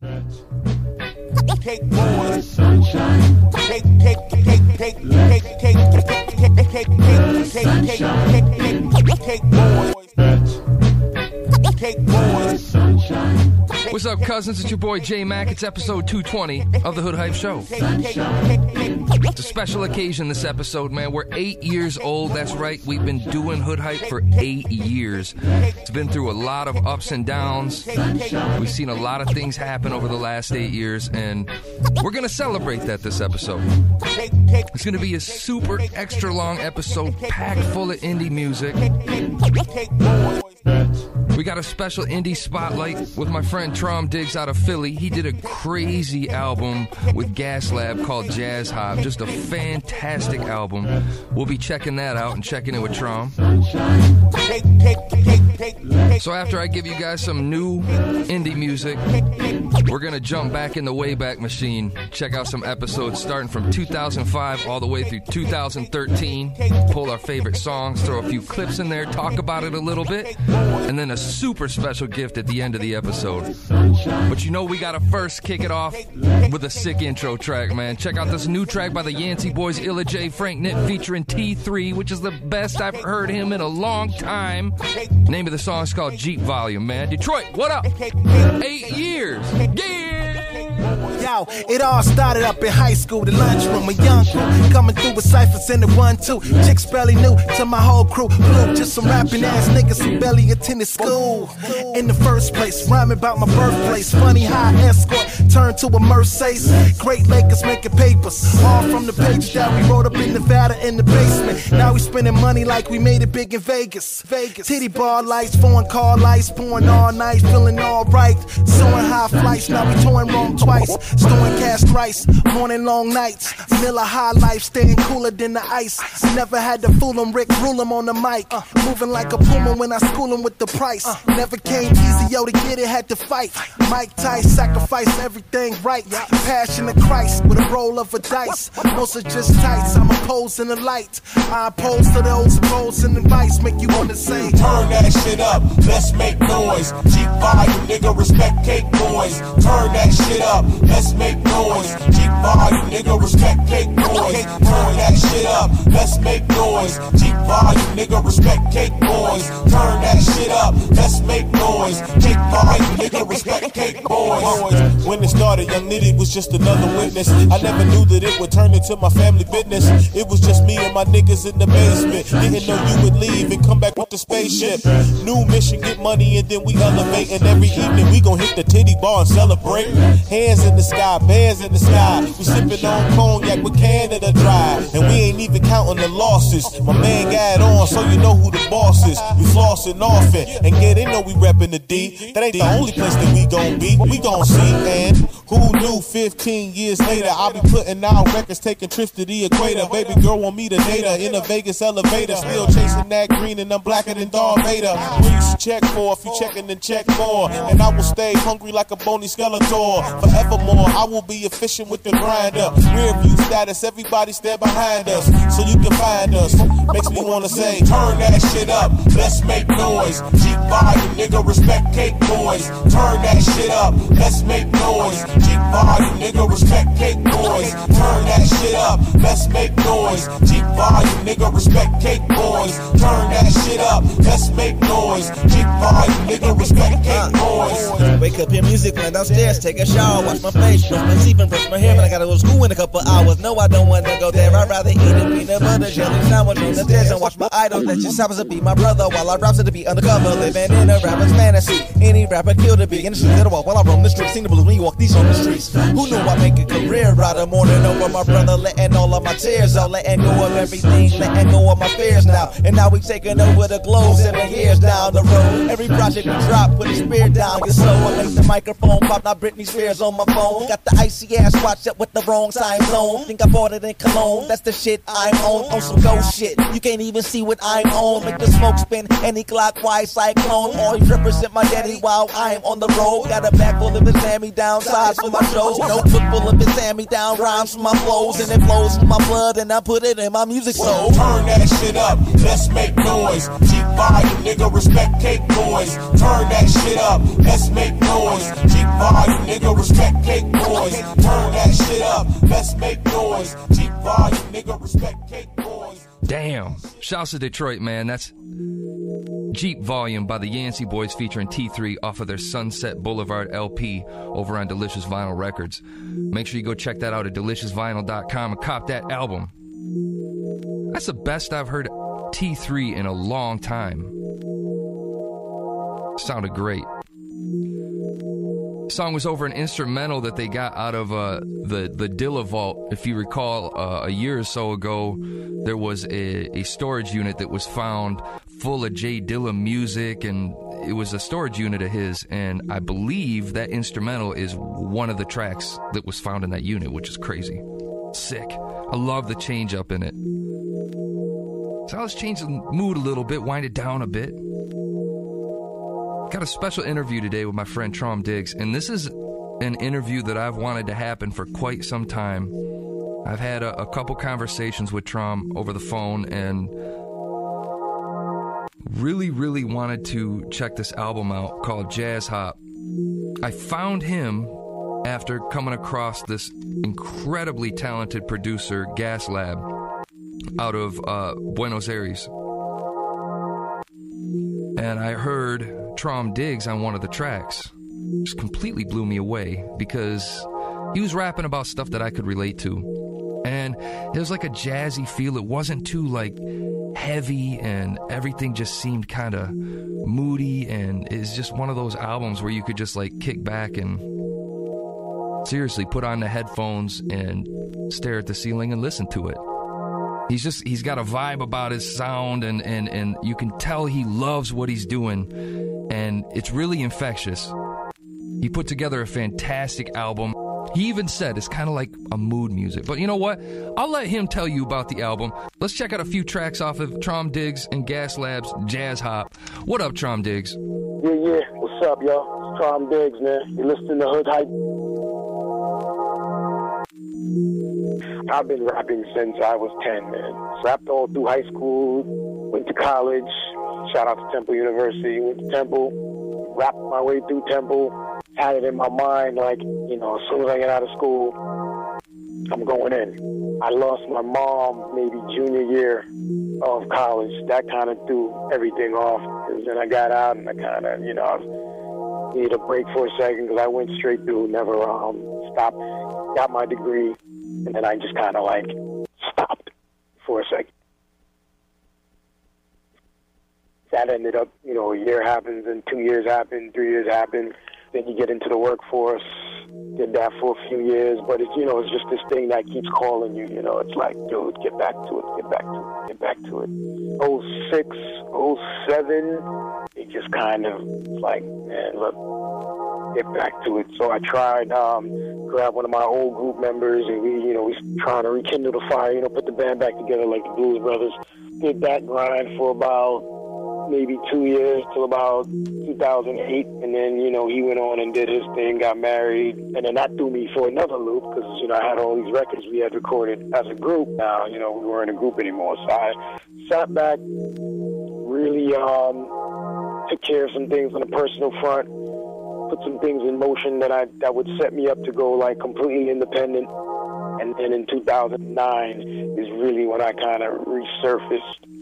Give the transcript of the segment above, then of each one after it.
Cake boys, sunshine. Cake, cake, cake, cake, cake, cake, cake, cake, cake, sunshine. What's up, cousins? It's your boy J Mac. It's episode 220 of the Hood Hype Show. It's a special occasion this episode, man. We're eight years old. That's right. We've been doing Hood Hype for eight years. It's been through a lot of ups and downs. We've seen a lot of things happen over the last eight years, and we're going to celebrate that this episode. It's going to be a super extra long episode packed full of indie music. We got a special indie spotlight with my friend Traum Diggs out of Philly. He did a crazy album with Gas Lab called Jazz Hop. Just a fantastic album. We'll be checking that out and checking it with Traum. So after I give you guys some new indie music, we're gonna jump back in the Wayback Machine. Check out some episodes starting from 2005 all the way through 2013. Pull our favorite songs, throw a few clips in there, talk about it a little bit, and then a super special gift at the end of the episode. But you know we gotta first kick it off with a sick intro track, man. Check out this new track by the Yancey Boys, Illa J, Frank Nitt featuring T3, which is the best I've heard him in a long time. Name of the song is called Jeep Volume, man. Detroit, what up? Eight years. Yeah! Yo, it all started up in high school, the lunchroom, a young crew coming through with ciphers in the one two. Chicks barely knew to my whole crew. Blue, just some rapping ass niggas who barely attended school. In the first place, rhyming about my birthplace. Funny I escort turned to a Mercedes. Great Lakers making papers, all from the page that we wrote up in Nevada in the basement. Now we spending money like we made it big in Vegas. Vegas. Titty bar lights, foreign car lights, pouring all night, feeling alright. Soaring high flights, now we touring Rome twice. Storing cash thrice, morning long nights. Miller high life, staying cooler than the ice. Never had to fool him, Rick rule him on the mic. moving like a puma when I school him with the price. Never came easy, yo, to get it, had to fight. Mike Tice, sacrifice everything right. Passion of Christ with a roll of a dice. Most are just tights, I'm opposed in the light. I oppose to those opposed and the vice, make you wanna say, Turn that shit up, let's make noise. Jeep volume, nigga, respect cake boys. Turn that shit up, let's make noise. Jeep volume, nigga, respect cake boys. Turn that shit up, let's make noise. Jeep volume, nigga, respect cake boys. Turn that shit up, let's make noise. Jeep volume, nigga, respect cake boys. When it started, young Nitty was just another witness. I never knew that it would turn into my family business. It was just me and my niggas in the basement. Didn't know you would leave and come back with the spaceship. New mission, get money, and then we elevate. And every evening we gon' hit the titty bar and celebrate. Hands in the sky, bears in the sky. We sipping on cognac with Canada Dry. And we ain't even counting the losses. My man got on, so you know who the boss is. We flossing often. And yeah, they know we reppin' the D. That ain't the only place that we gon' be. We gon' see, and who knew 15 years later I'll be putting out records, taking trips to the equator. Baby girl want me to date her in a Vegas elevator. Still chasing that green and I'm blacker than Darth Vader. Please check for if you checking then check more. And I will stay hungry like a bony skeletor. Forevermore, I will be efficient with the grinder. Rear view status, everybody stand behind us. So you can find us. Makes me wanna say, turn that shit up, let's make noise. Jeep volume, nigga, respect cake boys. Turn that shit up, let's make noise. Jeep volume, nigga, respect cake boys. Turn that shit up, let's make noise. Jeep volume, nigga, respect cake boys. Turn that shit up, let's make noise. Jeep volume, nigga, respect cake boys. Wake up, hear music, run downstairs, take a shower, wash my face, brush my teeth, brush my hair. And I gotta go to school in a couple hours. No, I don't wanna go there. I'd rather eat a peanut butter jelly sandwich on the stairs and watch my idol that just happens to be my brother while I rap to be undercover, living in a rapper's fantasy. Any rapper killed to be in the streets of the walk while I roam the streets, sing the blues when you walk these on the streets. Who knew I'd make a career out of mourning over my brother, letting all of my tears out, letting go of everything, letting go of my fears now. And now we taking over the globe, seven years down the road. Every project we drop, put a spear down your soul. I make the microphone pop, now Britney Spears on my phone. Got the icy ass watch up with the wrong time zone. Think I bought it in Cologne, that's the shit I'm on. On some ghost shit, you can't even see what I'm on. Make the smoke spin, any clockwise cyclone. Always represent my daddy while I'm on the road. Got a bag full of his hand down sides for my shows. Notebook full of his hand me down rhymes for my flows. And it flows from my blood, and I put it in my music soul. Turn that shit up, let's make noise. Jeep volume, nigga, respect cake boys. Turn that shit up, let's make noise. Jeep volume, nigga, respect boys. Turn that shit up, let's make noise. Jeep volume, nigga, respect cake boys. Damn. Shouts to Detroit, man. That's Jeep Volume by the Yancey Boys featuring T3 off of their Sunset Boulevard LP over on Delicious Vinyl Records. Make sure you go check that out at deliciousvinyl.com and cop that album. That's the best I've heard T3 in a long time. Sounded great. Song was over an instrumental that they got out of uh, the the Dilla vault. If you recall, uh, a year or so ago, there was a, a storage unit that was found full of J Dilla music, and it was a storage unit of his. And I believe that instrumental is one of the tracks that was found in that unit, which is crazy. Sick. I love the change up in it. So let's change the mood a little bit, wind it down a bit. Got a special interview today with my friend Traum Diggs, and this is an interview that I've wanted to happen for quite some time. I've had a, a couple conversations with Traum over the phone and really, really wanted to check this album out called Jazz Hop. I found him after coming across this incredibly talented producer, Gas Lab, out of uh, Buenos Aires. And I heard Traum Diggs on one of the tracks. Just completely blew me away because he was rapping about stuff that I could relate to. And it was like a jazzy feel. It wasn't too like heavy and everything just seemed kind of moody and it's just one of those albums where you could just like kick back and seriously put on the headphones and stare at the ceiling and listen to it. He's just he's got a vibe about his sound and and and you can tell he loves what he's doing and it's really infectious. He put together a fantastic album. He even said it's kind of like a mood music. But you know what? I'll let him tell you about the album. Let's check out a few tracks off of Traum Diggs and Gas Labs Jazz Hop. What up, Traum Diggs? Yeah, yeah. What's up, y'all? It's Traum Diggs, man. You listening to Hood Hype? I've been rapping since I was 10, man. Rapped all through high school, went to college. Shout out to Temple University. Went to Temple, rapped my way through Temple. Had it in my mind, like, you know, as soon as I get out of school, I'm going in. I lost my mom maybe junior year of college. That kind of threw everything off. Cause then I got out and I kind of, you know, I needed a break for a second because I went straight through, never um, stopped, got my degree, and then I just kind of like stopped for a second. That ended up, you know, a year happens and two years happen, three years happen. Then you get into the workforce. Did that for a few years, but it's you know it's just this thing that keeps calling you. You know, it's like, dude, get back to it, get back to it, get back to it. Oh six, oh seven, it just kind of like, man, look, get back to it. So I tried, um, grab one of my old group members, and we, you know, we trying to rekindle the fire. You know, put the band back together like the Blues Brothers. Did that grind for about maybe two years till about 2008, and then you know he went on and did his thing, got married, and then that threw me for another loop because you know I had all these records we had recorded as a group. Now you know we weren't a group anymore, so I sat back, really um, took care of some things on a personal front, put some things in motion that I that would set me up to go like completely independent. And then in 2009 is really when I kind of resurfaced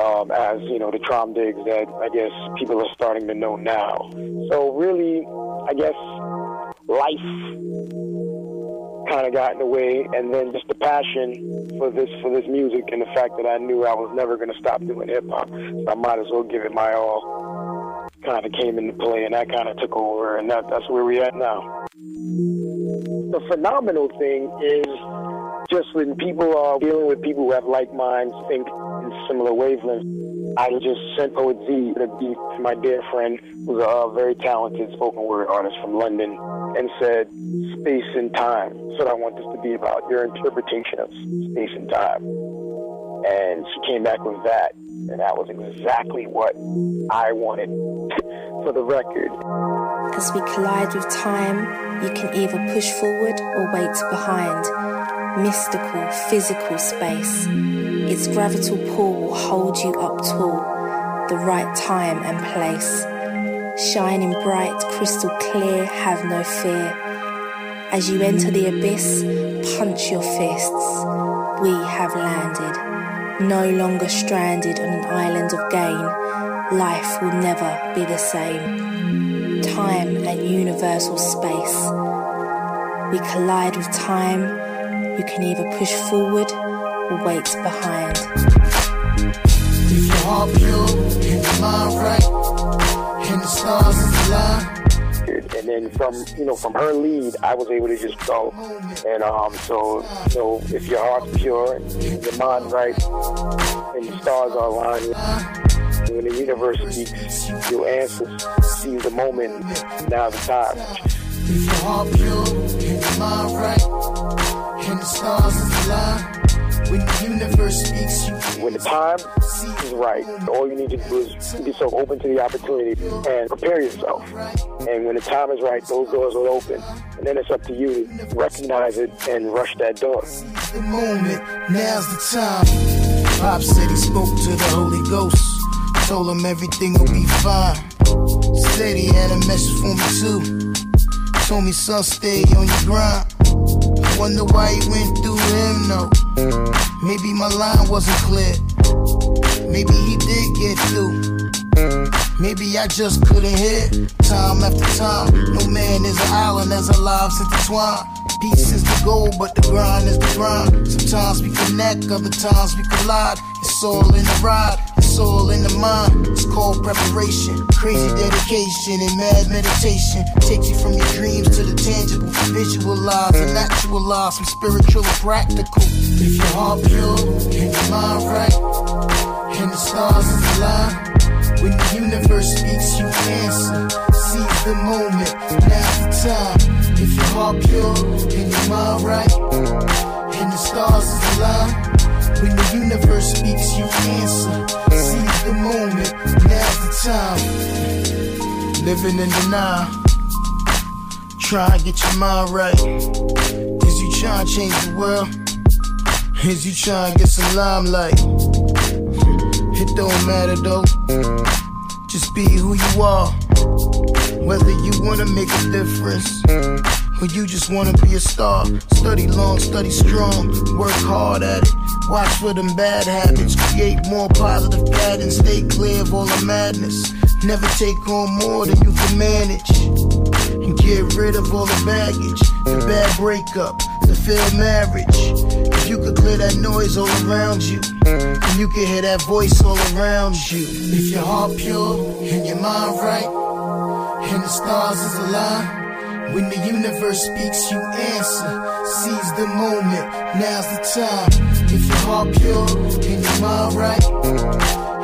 um, as you know the Traum Diggs that I guess people are starting to know now. So really, I guess life kind of got in the way, and then just the passion for this for this music and the fact that I knew I was never going to stop doing hip hop, so I might as well give it my all. Kind of came into play, and that kind of took over, and that that's where we're at now. The phenomenal thing is just when people are dealing with people who have like minds, think in similar wavelengths. I just sent Poet a beat to my dear friend, who's a very talented spoken word artist from London, and said, Space and time. That's what I want this to be about, your interpretation of space and time. And she came back with that, and that was exactly what I wanted for the record. As we collide with time, you can either push forward or wait behind. Mystical, physical space. Its gravital pull will hold you up tall, the right time and place. Shining bright, crystal clear, have no fear. As you enter the abyss, punch your fists. We have landed, no longer stranded on an island of gain. Life will never be the same. Time and universal space. We collide with time. You can either push forward or wait behind. If your heart pure and your mind right, and the stars is aligned. And then from you know from her lead, I was able to just go. And um, so you know if your heart's pure, and your mind right, and the stars are aligned. When the universe speaks, your answers seize the moment. Now the time. If your heart pure and your mind right, and the stars is aligned. When the universe speaks, you When the time is right, all you need to do is be so open to the opportunity and prepare yourself. And when the time is right, those doors will open. And then it's up to you to recognize it and rush that door. the moment, now's the time. Pop said he spoke to the Holy Ghost. Told him everything will be fine. Said he had a message for me too. Told me, son, stay on your grind. Wonder why he went through him, no. Maybe my line wasn't clear. Maybe he did get through. Maybe I just couldn't hear. Time after time, no man is an island, there's a lives intertwined. Peace is the goal, but the grind is the grind. Sometimes we connect, other times we collide. It's all in the ride, it's all in the mind. It's called preparation, crazy dedication, and mad meditation. Takes you from your dreams to the tangible, visualize and actualize from spiritual and practical. If your heart pure and your mind right, and the stars is aligned. When the universe speaks, you answer. Seize the moment, now's the time. If your heart pure and your mind right, and the stars is aligned. When the universe speaks, you answer. Seize the moment, now's the time. Living in denial, try and get your mind right. Is you trying to change the world? Is you trying to get some limelight? It don't matter though. Just be who you are. Whether you wanna make a difference or you just wanna be a star. Study long, study strong, work hard at it. Watch for them bad habits, create more positive patterns, stay clear of all the madness. Never take on more than you can manage. And get rid of all the baggage, the bad breakup, the failed marriage. If you could clear that noise all around you, and you can hear that voice all around you. If your heart pure and your mind right, and the stars is aligned. When the universe speaks, you answer. Seize the moment, now's the time. If your heart pure and your mind right,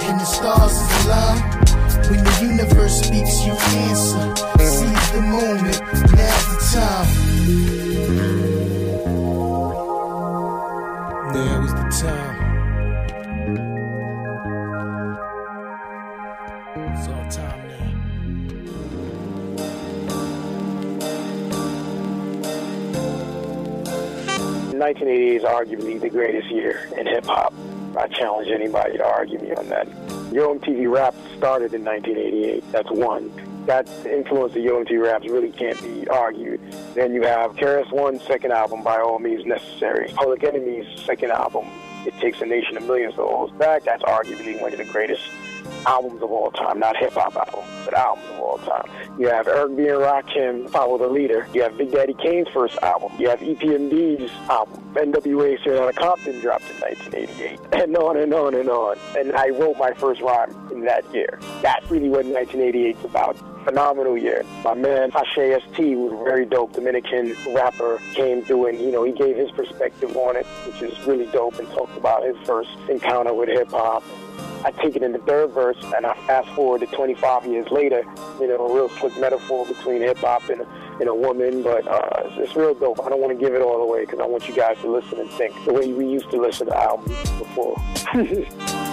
and the stars is aligned. When the universe speaks, you answer. Seize the moment, now's the time. 1988 is arguably the greatest year in hip hop. I challenge anybody to argue me on that. Yo MTV Rap started in 1988. That's one. That influence of Yo MTV Raps really can't be argued. Then you have KRS One's second album, By All Means Necessary. Public Enemy's second album, It Takes a Nation of Millions to Hold Back. That's arguably one of the greatest albums of all time, not hip hop albums, but albums of all time. You have Eric B. and Rakim, Follow the Leader. You have Big Daddy Kane's first album. You have EPMD's album. NWA Straight Outta Compton dropped in 1988. And on and on and on. And I wrote my first rhyme in that year. That's really what 1988 is about. Phenomenal year. My man Hashe ST was a very dope Dominican rapper, came through and, you know, he gave his perspective on it, which is really dope and talked about his first encounter with hip hop. I take it in the third verse and I fast forward to 25 years later, you know, a real slick metaphor between hip hop and, and a woman, but uh, it's, it's real dope. I don't want to give it all away because I want you guys to listen and think the way we used to listen to albums before.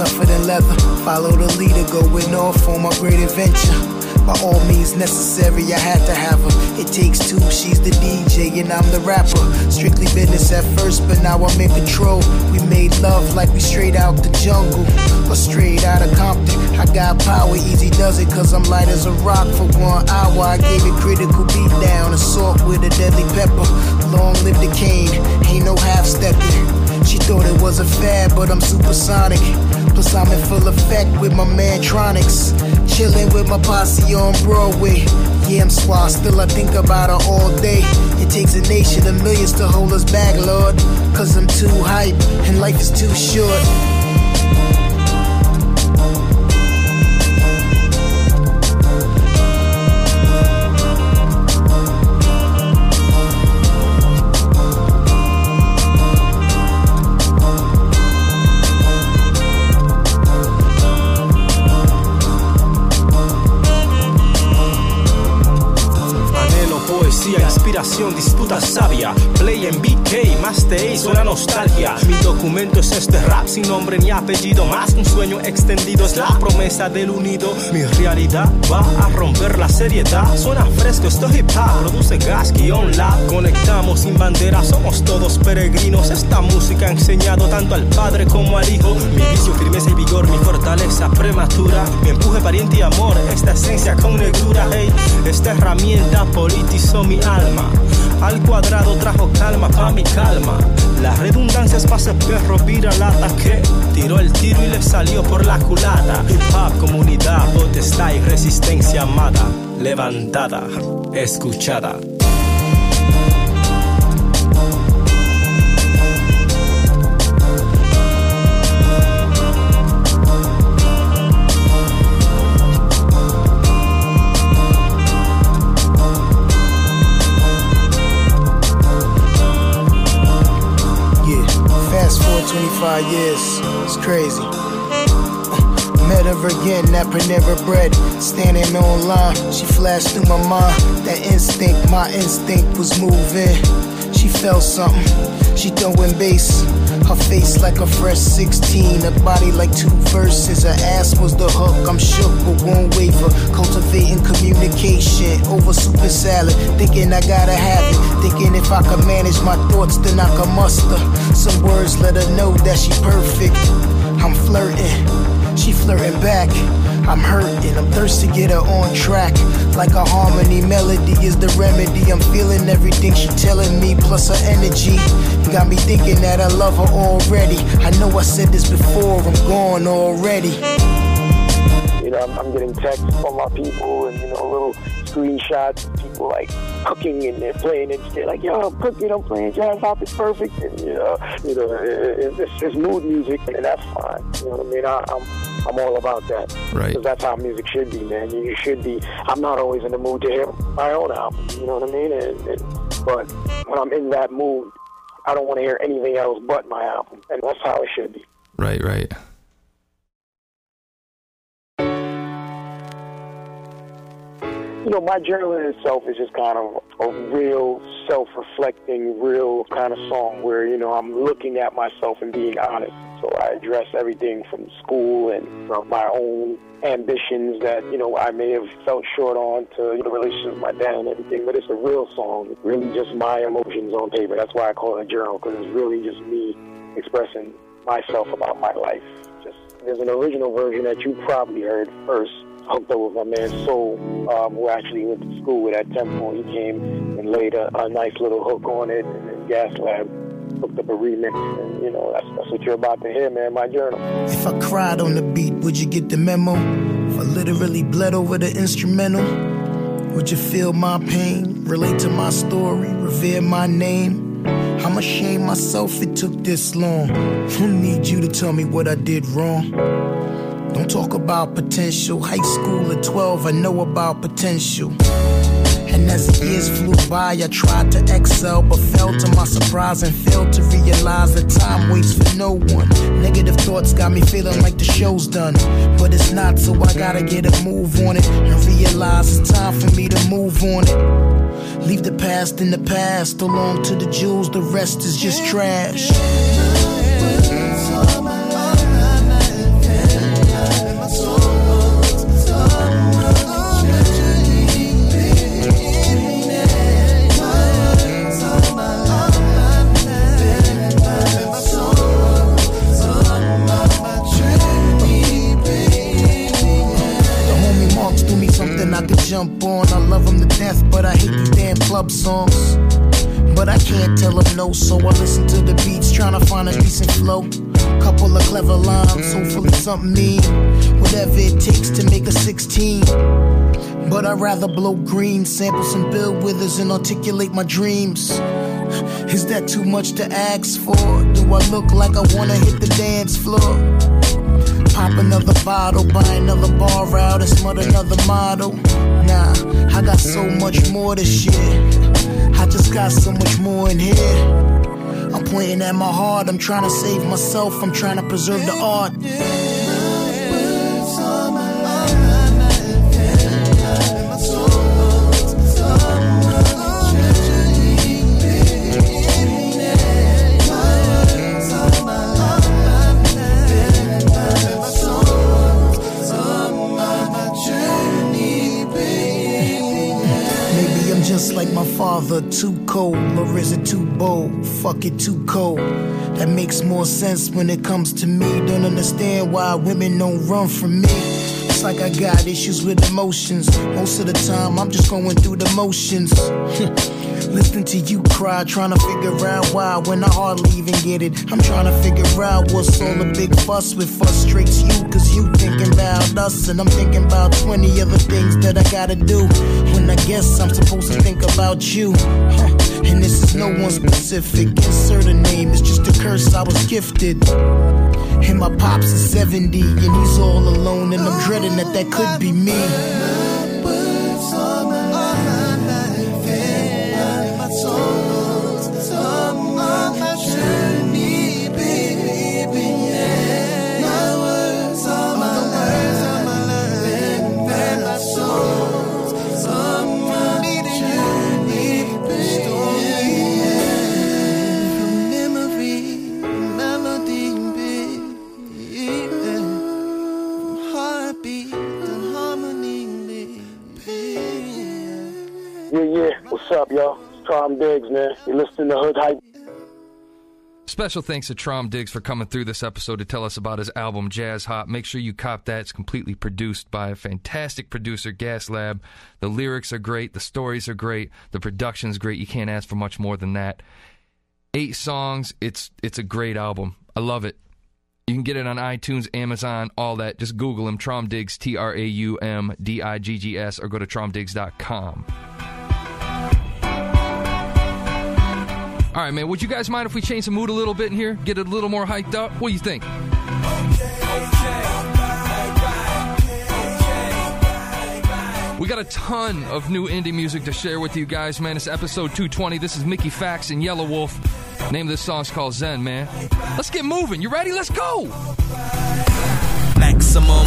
tougher than leather. Follow the leader, going off on my great adventure. By all means necessary, I had to have her. It takes two, she's the DJ and I'm the rapper. Strictly business at first, but now I'm in control. We made love like we straight out the jungle or straight out of Compton. I got power, easy does it, cause I'm light as a rock for one hour. I gave it critical beat down, assault with a deadly pepper. Long live the cane, ain't no half stepping. She thought it was a fad, but I'm supersonic. Plus, I'm in full effect with my Mantronix. Chilling with my posse on Broadway. Yeah, I'm swat, still I think about her all day. It takes a nation of millions to hold us back, Lord. Cause I'm too hype, and life is too short. Disputa sabia. Play en BK, más te hizo la nostalgia. Mi documento es este rap sin nombre ni apellido. Más un sueño extendido es la promesa del unido. Mi realidad va a romper la seriedad. Suena fresco, esto hip hop, produce gas, guion lab. Conectamos sin bandera, somos todos peregrinos. Esta música ha enseñado tanto al padre como al hijo. Mi vicio, firmeza y vigor, mi fortaleza prematura. Mi empuje, pariente y amor, esta esencia con negrura. Hey, esta herramienta politizó mi alma. Al cuadrado trajo calma pa' mi calma. La redundancia es pase perro, vira lata que tiró el tiro y le salió por la culata. Hip hop, comunidad, potestad y resistencia amada. Levantada, escuchada. Five years. It's crazy. Uh, met her again, that Panera bread. Standing online, she flashed through my mind. That instinct, my instinct was moving. She felt something, she throwing bass. Her face like a fresh 16, a body like two verses. Her ass was the hook, I'm shook but won't waver. Cultivating communication over super salad. Thinking I gotta have it. Thinking if I can manage my thoughts, then I can muster. Some words let her know that she perfect. I'm flirting, she flirting back. I'm hurting, I'm thirsty get her on track. Like a harmony, melody is the remedy. I'm feeling everything she telling me, plus her energy. Got me thinking that I love her already. I know I said this before, I'm gone already. You know, I'm, I'm getting texts from my people and, you know, little screenshots people like cooking and they're playing it. They're like, yo, I'm cooking, I'm playing jazz hop, it's perfect. And, you know, you know it, it's, it's mood music, and that's fine. You know what I mean? I, I'm, I'm all about that. Right. Because that's how music should be, man. You, should be. I'm not always in the mood to hear my own album, you know what I mean? And, and, but when I'm in that mood, I don't want to hear anything else but my album. And that's how it should be. Right, right. You know, my journal itself is just kind of a real self-reflecting, real kind of song where, you know, I'm looking at myself and being honest. So I address everything from school and from my own ambitions that, you know, I may have felt short on to you know, relationship with my dad and everything. But it's a real song. Really just my emotions on paper. That's why I call it a journal, because it's really just me expressing myself about my life. Just There's an original version that you probably heard first hooked up with my man Soul, um, who actually went to school with at Temple. He came and laid a, a nice little hook on it, and then Gas Lab hooked up a remix, and you know that's that's what you're about to hear, man. My journal. If I cried on the beat, would you get the memo? If I literally bled over the instrumental, would you feel my pain? Relate to my story, revere my name. I'm ashamed myself it took this long. I need you to tell me what I did wrong. Don't talk about potential. High school at 12, I know about potential. And as the years flew by, I tried to excel, but fell to my surprise and failed to realize that time waits for no one. Negative thoughts got me feeling like the show's done, but it's not, so I gotta get a move on it and realize it's time for me to move on it. Leave the past in the past, along to the jewels, the rest is just trash. But I hate these damn club songs. But I can't tell them no, so I listen to the beats, trying to find a decent flow. Couple of clever lines, hopefully something mean. Whatever it takes to make a 16. But I'd rather blow green, sample some Bill Withers, and articulate my dreams. Is that too much to ask for? Do I look like I wanna hit the dance floor? Pop another bottle, buy another bar out, and smut another model. Nah, I got so much more to share. I just got so much more in here. I'm pointing at my heart, I'm trying to save myself, I'm trying to preserve the art. Father, too cold, or is it too bold? Fuck it, too cold. That makes more sense when it comes to me. Don't understand why women don't run from me. It's like I got issues with emotions. Most of the time, I'm just going through the motions. Listening to you cry, trying to figure out why when I hardly even get it. I'm trying to figure out what's all the big fuss with frustrates you, cause you thinking about us, and I'm thinking about 20 other things that I gotta do. When I guess I'm supposed to think about you. And this is no one specific. Insert a name, it's just a curse I was gifted. And my pops is 70, and he's all alone, and I'm dreading that that could be me. Up, y'all? It's Traum Diggs, man. You're listening to Hood Hype. Special thanks to Traum Diggs for coming through this episode to tell us about his album Jazz Hop. Make sure you cop that. It's completely produced by a fantastic producer, Gas Lab. The lyrics are great, the stories are great, the production's great. You can't ask for much more than that. Eight songs. It's it's a great album. I love it. You can get it on iTunes, Amazon, all that. Just Google him, Traum Diggs, T R A U M D I G G S, or go to traumdiggs.com. All right, man. Would you guys mind if we change the mood a little bit in here? Get it a little more hyped up? What do you think? We got a ton of new indie music to share with you guys, man. It's episode 220. This is Mickey Factz and Yelawolf. Name of this song's called Zen, man. Let's get moving. You ready? Let's go. Maximum.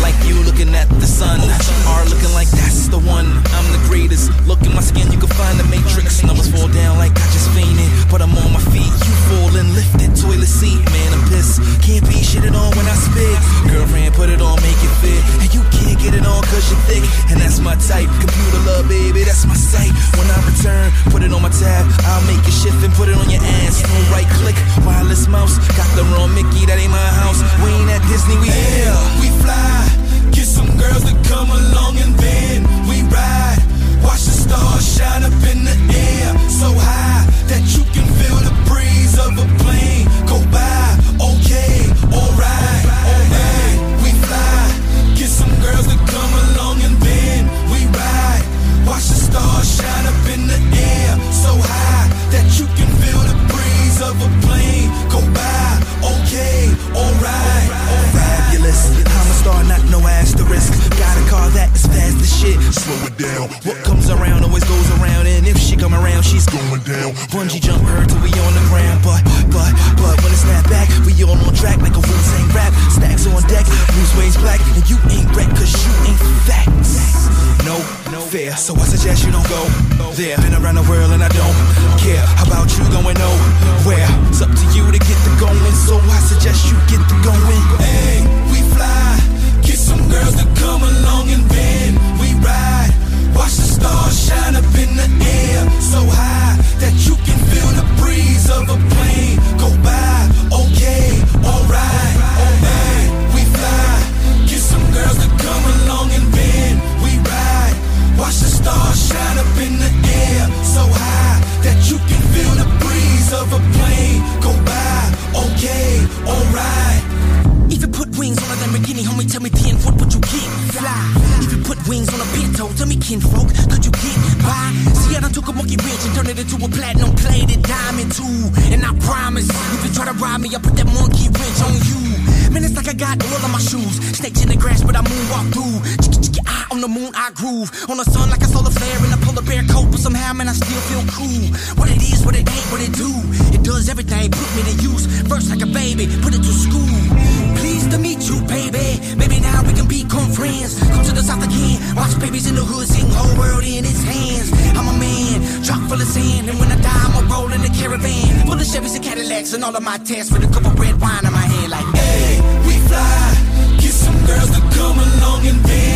Like you looking at the sun, are looking like that's the one. I'm the greatest. Look in my skin, you can find the matrix. Numbers fall down like I just fainted, but I'm on my feet. You falling, lifted, toilet seat, man. I'm pissed. Can't be shitted on when I spit. Girlfriend, put it on, make it fit, and you can't get it on cause you're thick, and that's my type. Computer love, baby, that's my sight. When I return, put it on my tab. I'll make it shift and put it on your ass. No right click, wireless mouse. Got the wrong Mickey, that ain't my house. We ain't at Disney, we. We fly, get some girls to come along and then we ride. Watch the stars shine up in the air, so high that you can feel the breeze of a plane go by. Okay, alright. We fly, get some girls to come along and then we ride. Watch the stars shine up in the air, so high that you can feel the breeze of a plane go by. Okay, alright, I'm a star, not no asterisk. Got a car that is fast as shit. Slow it down. What comes around always goes around, and if she come around, she's Going down. Bungee jump her till we on the ground, but, but, but when it snap back, we all on track like a Wu Tang rap. Stacks on deck, Bruce Wayne's black, and you ain't wreck cause you ain't facts. No, no fair, so I suggest you don't go there. Been around the world and I don't care about you going nowhere. It's up to you to get the going, so I suggest you get the going. Hey, fly. Get some girls to come along and then we ride. Watch the stars shine up in the air so high that you can feel the breeze of a plane go by. Okay, alright, alright, we fly. Get some girls to come along and then we ride. Watch the stars shine up in the air so high that you can feel the breeze of a plane go by. Okay, alright. If you put wings on a Lamborghini, homie, tell me then what would you get? Fly. If you put wings on a pinto, tell me kinfolk, could you get by? See, I done took a monkey wrench and turned it into a platinum plated diamond too. And I promise, if you try to rob me, I put that monkey wrench on you. Man, it's like I got oil on my shoes. Snakes in the grass, but I moonwalk through. On the moon, I groove. On the sun, like a solar flare in a polar bear coat. But somehow, man, I still feel cool. What it is, what it ain't, what it do. It does everything, put me to use. First, like a baby, put it to school. Pleased to meet you, baby. Maybe now we can become friends. Come to the south again. Watch babies in the hood sing whole world in his hands. I'm a man, truck full of sand. And when I die, I'ma roll in a caravan. Full of Chevys and Cadillacs and all of my tests with a cup of red wine in my hand. Like, hey, we fly. Get some girls to come along and then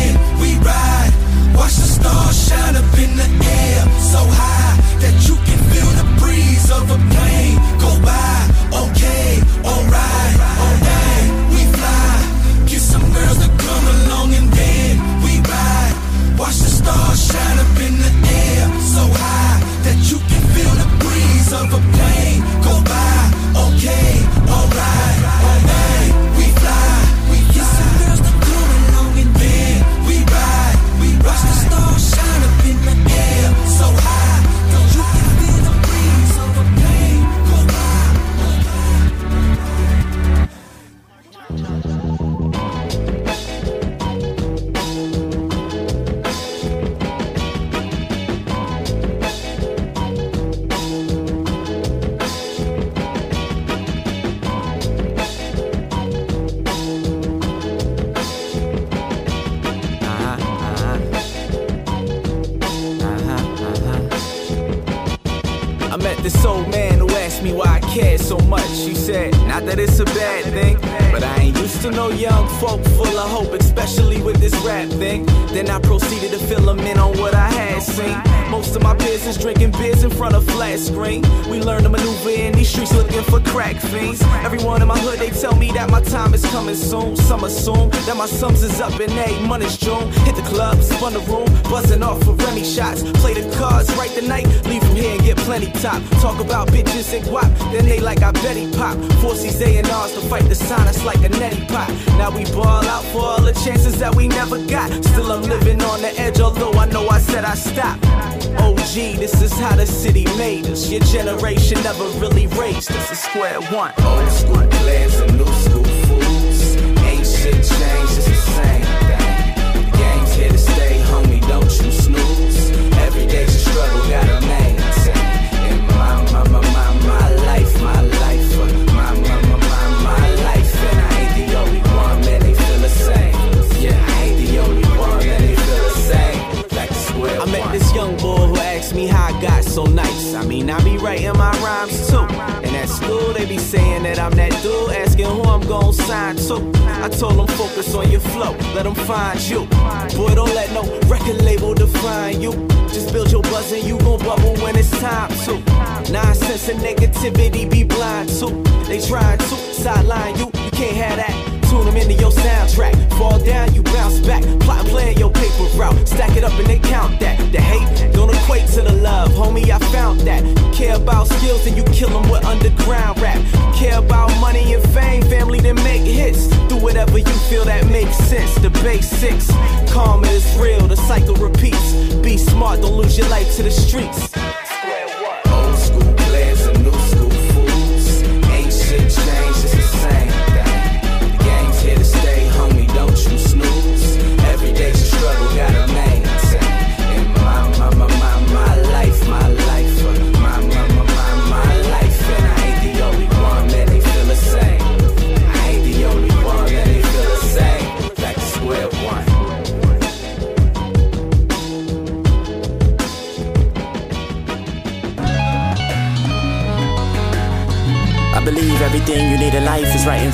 basics, karma is real. The cycle repeats. Be smart, don't lose your life to the streets.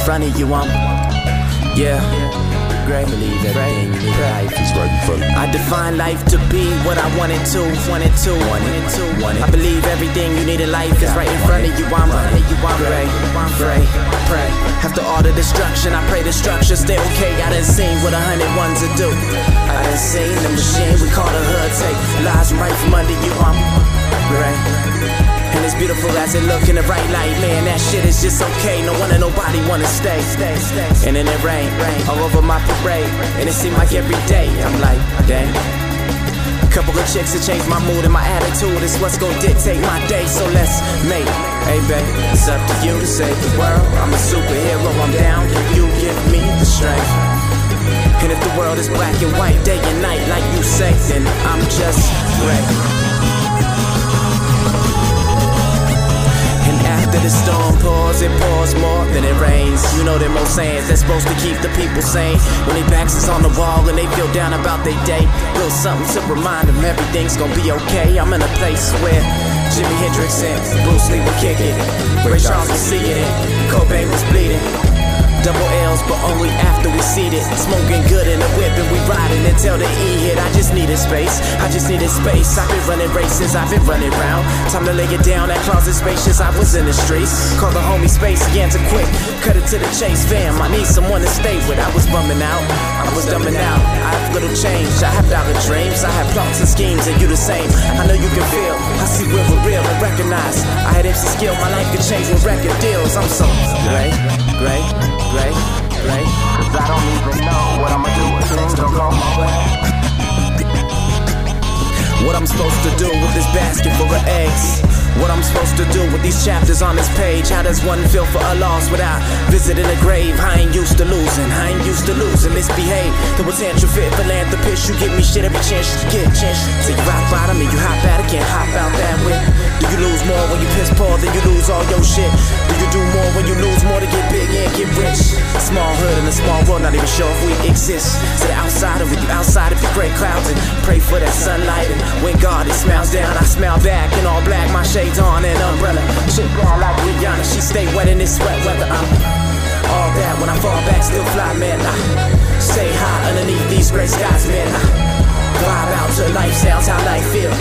Front of you. Um, yeah. Great. Believe everything you need in life is right in front of you. I define life to be what I wanted to, wanted to, wanted to. Wanted. I believe everything you need in life is right in front of you. I'm running you. I'm pray, pray, pray. After all the destruction, I pray the structure stay okay. I done seen what a hundred ones to do. I done seen the machine we call the hood take lies right from under you. I'm right. And beautiful as it look in the bright light, man, that shit is just okay. No wonder nobody wanna stay. stay, stay. And then it rain, rain all over my parade. And it seem like every day, I'm like, dang. Couple of chicks to change my mood and my attitude is what's gonna dictate my day. So let's make, hey babe, it's up to you to save the world. I'm a superhero, I'm down. Can you give me the strength? And if the world is black and white, day and night, like you say, then I'm just ready. After the storm pours, it pours more than it rains. You know them old sayings that's supposed to keep the people sane. When their backs is on the wall and they feel down about their day, little something to remind them everything's gonna be okay. I'm in a place where Jimi Hendrix and Bruce Lee were kicking, Ray Charles was seeing it, Cobain was bleeding. Double L's, but only after we seated. Smoking good in the whip and we riding until the E hit. I just needed space. I just needed space. I've been running races, I've been running round. Time to lay it down. That closet spacious. I was in the streets. Call the homie space again to quick. Cut it to the chase, fam. I need someone to stay with. I was bumming out. I was dumbing out. I have little change. I have dollar dreams. I have plots and schemes, and you the same. I know you can feel. I see real for real and recognize. I had MC skill. My life could change with record deals. I'm so great, great gray, gray. Cause I don't even know what I'ma do things don't go my way. What I'm supposed to do with this basket full of eggs. What I'm supposed to do with these chapters on this page. How does one feel for a loss without visiting a grave? I ain't used to losing, I ain't used to losing. Misbehave. The potential fit philanthropist. You give me shit every chance you get. Chance. You rock bottom and you hop out, can't hop out that way. Do you lose more when you piss poor than you lose all your shit? Not even sure if we exist. The outside of you outside of your gray clouds and pray for that sunlight. And when God it smiles down, I smile back in all black, my shades on and umbrella. Shit down like Rihanna, she stay wet in this wet weather. I'm all that when I fall back, still fly, man. I stay high underneath these gray skies, man. I vibe out to life, sounds how life feel.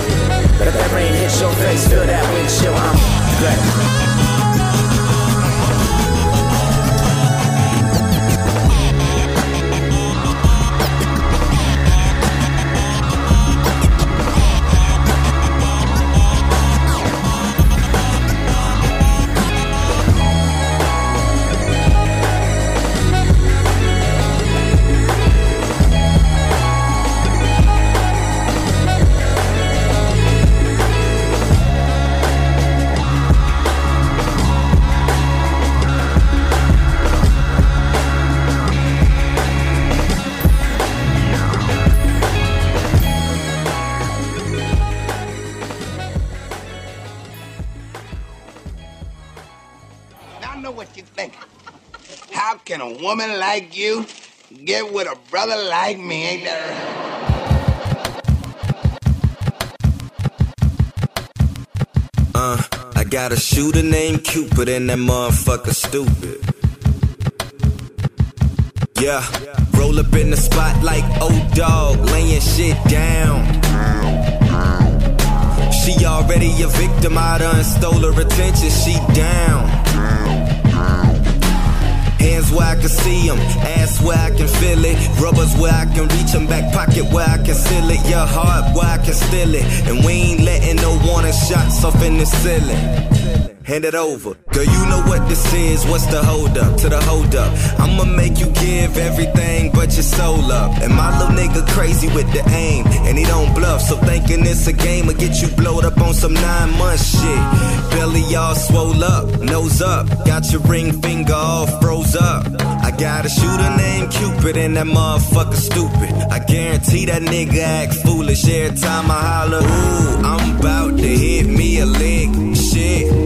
But if that rain hits your face, feel that wind chill. I'm glad. Woman like you get with a brother like me, ain't that right? Uh, I got a shooter named Cupid and that motherfucker stupid. Yeah, roll up in the spot like old dog, laying shit down. She already a victim, I done stole her attention, she down. Hands where I can see them, ass where I can feel it, rubbers where I can reach them, back pocket where I can seal it, your heart where I can steal it. And we ain't letting no warning shots off in the ceiling hand it over. Girl, you know what this is. What's the hold up to the hold up? I'ma make you give everything but your soul up. And my little nigga crazy with the aim, and he don't bluff. So thinking it's a game will get you blowed up on some nine month shit. Belly all swole up, nose up, got your ring finger all froze up. I got a shooter named Cupid, and that motherfucker stupid. I guarantee that nigga act foolish every time I holler. Ooh, I'm about to hit me a lick. Shit,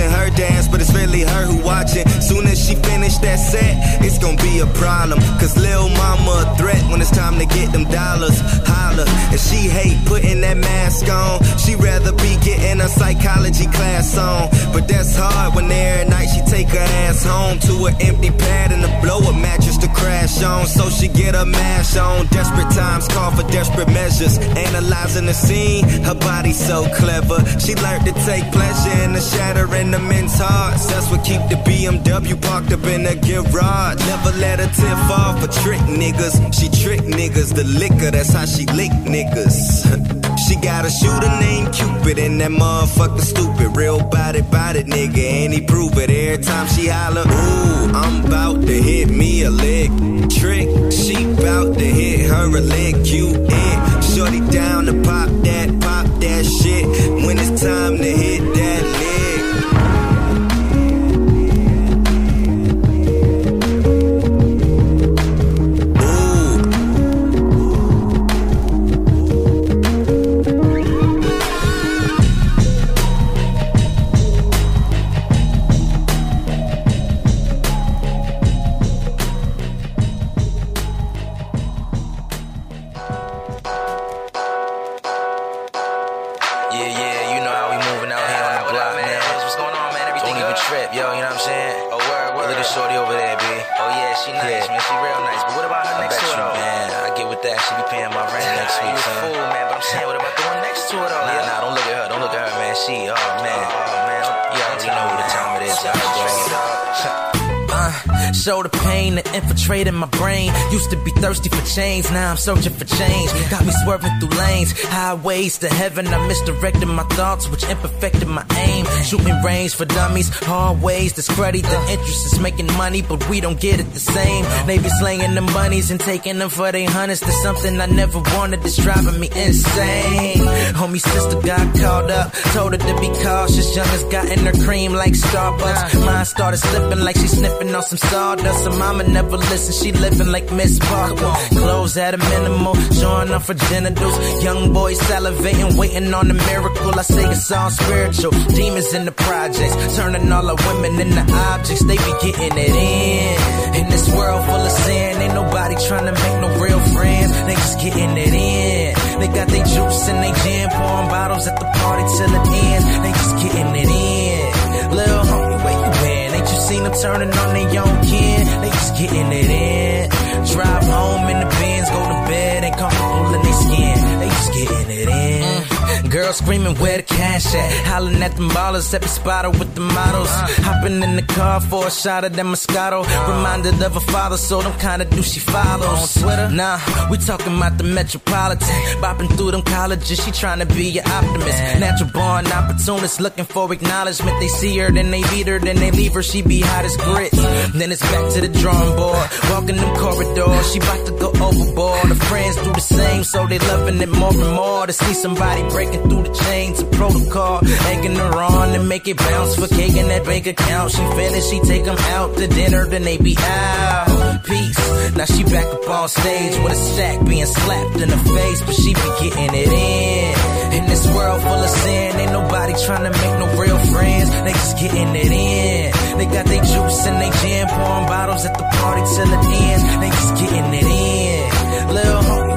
watching her dance, but it's really her who watching. Soon as she finish that set, it's gonna be a problem. Cause Lil Mama a threat when it's time to get them dollars. Holla. And she hate putting that mask on. She rather be getting a psychology class on. But that's hard when every night she take her ass home to an empty pad and a blow up mattress to crash on. So she get a mash on. Desperate times call for desperate measures. Analyzing the scene, her body so clever. She learned to take pleasure in the shattering the men's hearts. That's what keep the BMW parked up in the garage. Never let her tip fall for trick niggas. She trick niggas, the liquor, that's how she lick niggas. She got a shooter named Cupid and that motherfucker stupid. Real body, body nigga, and he prove it every time she holler. Ooh, I'm about to hit me a lick. Trick, she bout to hit her a lick. You in, shorty down to pop that, pop that shit. When it's time to hit that infiltrated my brain. Used to be thirsty for change, now I'm searching for change. Got me swerving through lanes, highways to heaven. I misdirected my thoughts, which imperfected my aim. Shooting range for dummies, hard ways to credit the interest is making money, but we don't get it the same. They be slinging them bunnies and taking them for they hundreds to something I never wanted that's driving me insane. Homie sister got called up, told her to be cautious. Youngest got in her cream like Starbucks. Mine started slipping like she sniffing on some sawdust. Her mama never listened, she living like Miss Parker. Clothes at a minimal, showing up for genitals. Young boys salivating, waiting on a miracle. I say it's all spiritual. Demons in the projects, turning all the women into objects. They be getting it in. In this world full of sin, ain't nobody trying to make no real friends. They just getting it in. They got their juice and they jam, pouring bottles at the party till it ends. They just getting it in. Little seen them turning on their own kin, They just getting it in. Drive home in the Benz, go to bed, ain't comfortable just getting it in. Uh, girl screaming where the cash at, hollering at them ballers, every spotter with the models. Uh. Hopping in the car for a shot of that Moscato. Uh. Reminded of a father, so them kinda do she follows. On Twitter? Nah, we talking about the metropolitan. Bopping through them colleges, she trying to be an optimist. Natural born opportunist, looking for acknowledgement. They see her, then they beat her, then they leave her, she be hot as grits. Then it's back to the drawing board, walking them corridors. She about to go overboard. Her friends do the same, so they loving it more and more. To see somebody breaking through the chains of protocol, egging her on and make it bounce for cake in that bank account. She finished, she take them out to dinner, then they be out. Peace. Now she back up on stage with a sack being slapped in the face, but she be getting it in. In this world full of sin, ain't nobody trying to make no real friends. They just getting it in. They got their juice and they jam, pouring bottles at the party till it ends. They just getting it in. Little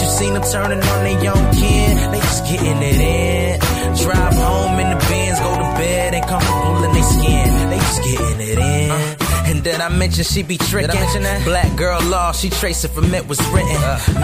you? Seen them turning on their own kid? They just getting it in. Drive home in the Benz, go to bed, ain't comfortable in their skin. They just getting it in. Then I mentioned she be tricking. Black girl law, she trace it from it was written.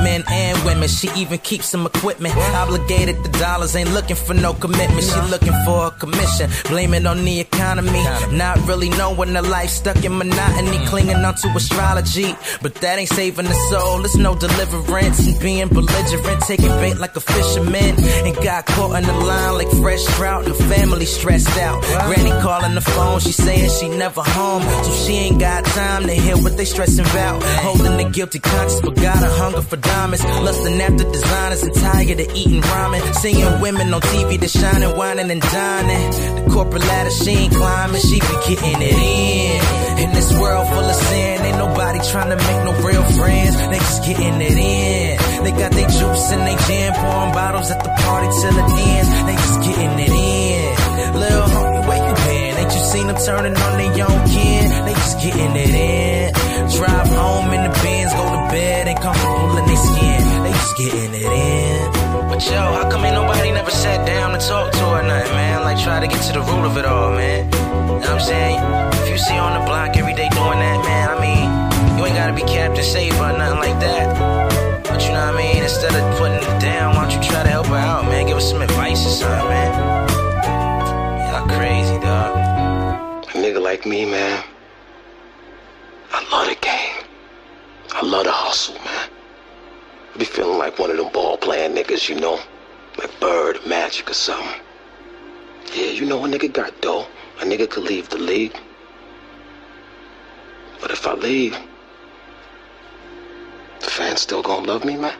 Men and women, she even keeps some equipment. Obligated to dollars, ain't looking for no commitment. She looking for a commission. Blame it on the economy. Not really knowing the life stuck in monotony. Clinging onto astrology. But that ain't saving the soul. It's no deliverance. And being belligerent, taking bait like a fisherman. And got caught in the line like fresh trout. and the family stressed out. Granny calling the phone, she saying she never home. So she ain't got time to hear what they stressing about. Holding the guilty conscience, but got a hunger for diamonds. Lusting after designers and tired of eating ramen. Seeing women on TV that shining, whining and dining. The corporate ladder she ain't climbing, she be getting it in. In this world full of sin, ain't nobody trying to make no real friends. They just getting it in. They got their juice and they jam, pouring bottles at the party till it ends. They just getting it in. Little where you seen them turning on their own kid? They just getting it in. Drive home in the Benz, go to bed, ain't comfortable in their skin. They just getting it in. But yo, how come ain't nobody never sat down to talk to her nothing, man? Like try to get to the root of it all, man. You know what I'm saying? If you see on the block every day doing that, man, I mean, you ain't gotta be Captain Safe or nothing like that. But you know what I mean? Instead of putting it down, why don't you try to help her out, man? Give her some advice or something, man. Y'all crazy, nigga like me, man. I love the game. I love the hustle, man. I be feeling like one of them ball playing niggas, you know? Like Bird, Magic, or something. Yeah, you know a nigga got dough. A nigga could leave the league. But if I leave, the fans still gonna love me, man?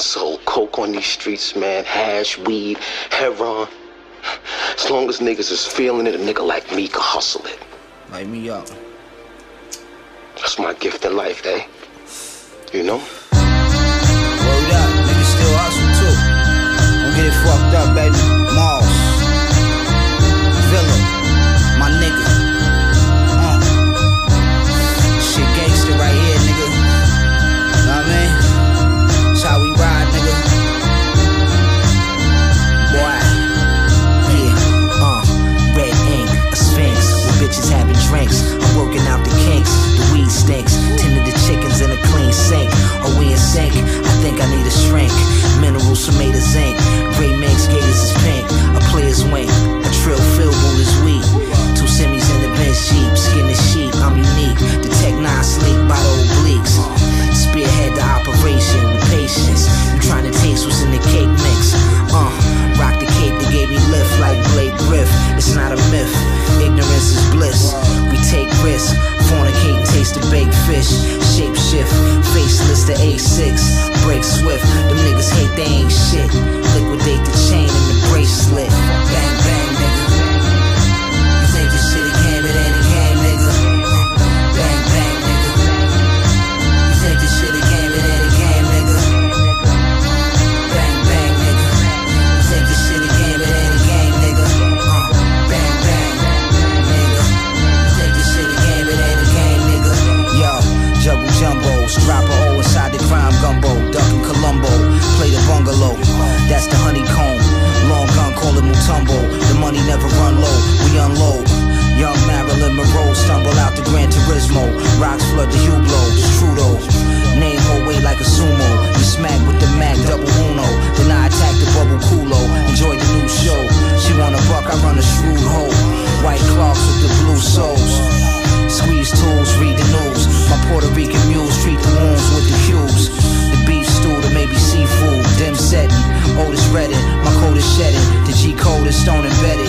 Sold coke on these streets, man. Hash, weed, heroin. As long as niggas is feeling it, a nigga like me can hustle it. Light me up. That's my gift in life, eh? You know? Word up, niggas still hustle too. Don't get it fucked up, baby. Shrink. Minerals are made of zinc. Gray minks, gators is pink. A player's wink, a trill fill boot is weak. Two semis in the bench jeep, skin the sheep. I'm unique. The tech nine sleek by the obliques. Spearhead the operation with patience. You trying to taste what's in the cake mix. Uh, rock the cape that gave me lift like Blake Griff. It's not a myth. Ignorance is bliss. We take risks. Fornicate and taste the baked fish. Shape shift. Faceless to A6. Hate they ain't shit. Liquidate the chain and the bracelet. That's the honeycomb. Long gun, call it Mutombo. The money never run low, we unload. Young Marilyn Monroe stumble out the Gran Turismo. Rocks flood the Hublots, Trudeau. Name whole weight like a sumo. You smack with the Mac, double uno. Then I attack the bubble culo. Enjoy the new show. She want a buck, I run a shrewd hole. White clocks with the blue soles. Squeeze tools, read the news. My Puerto Rican mules treat the wounds with the cubes. The beef stew, the maybe seafood. Dim setting, Otis Redding. My coat is shedding. The G code is stone embedded.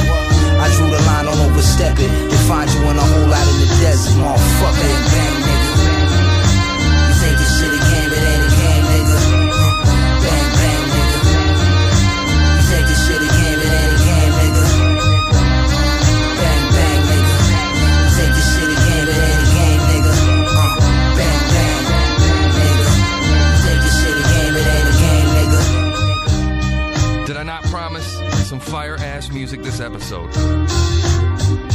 I drew the line on overstep it. They find you in a hole out in the desert. Motherfucker, bang, bang, nigga. Music this episode?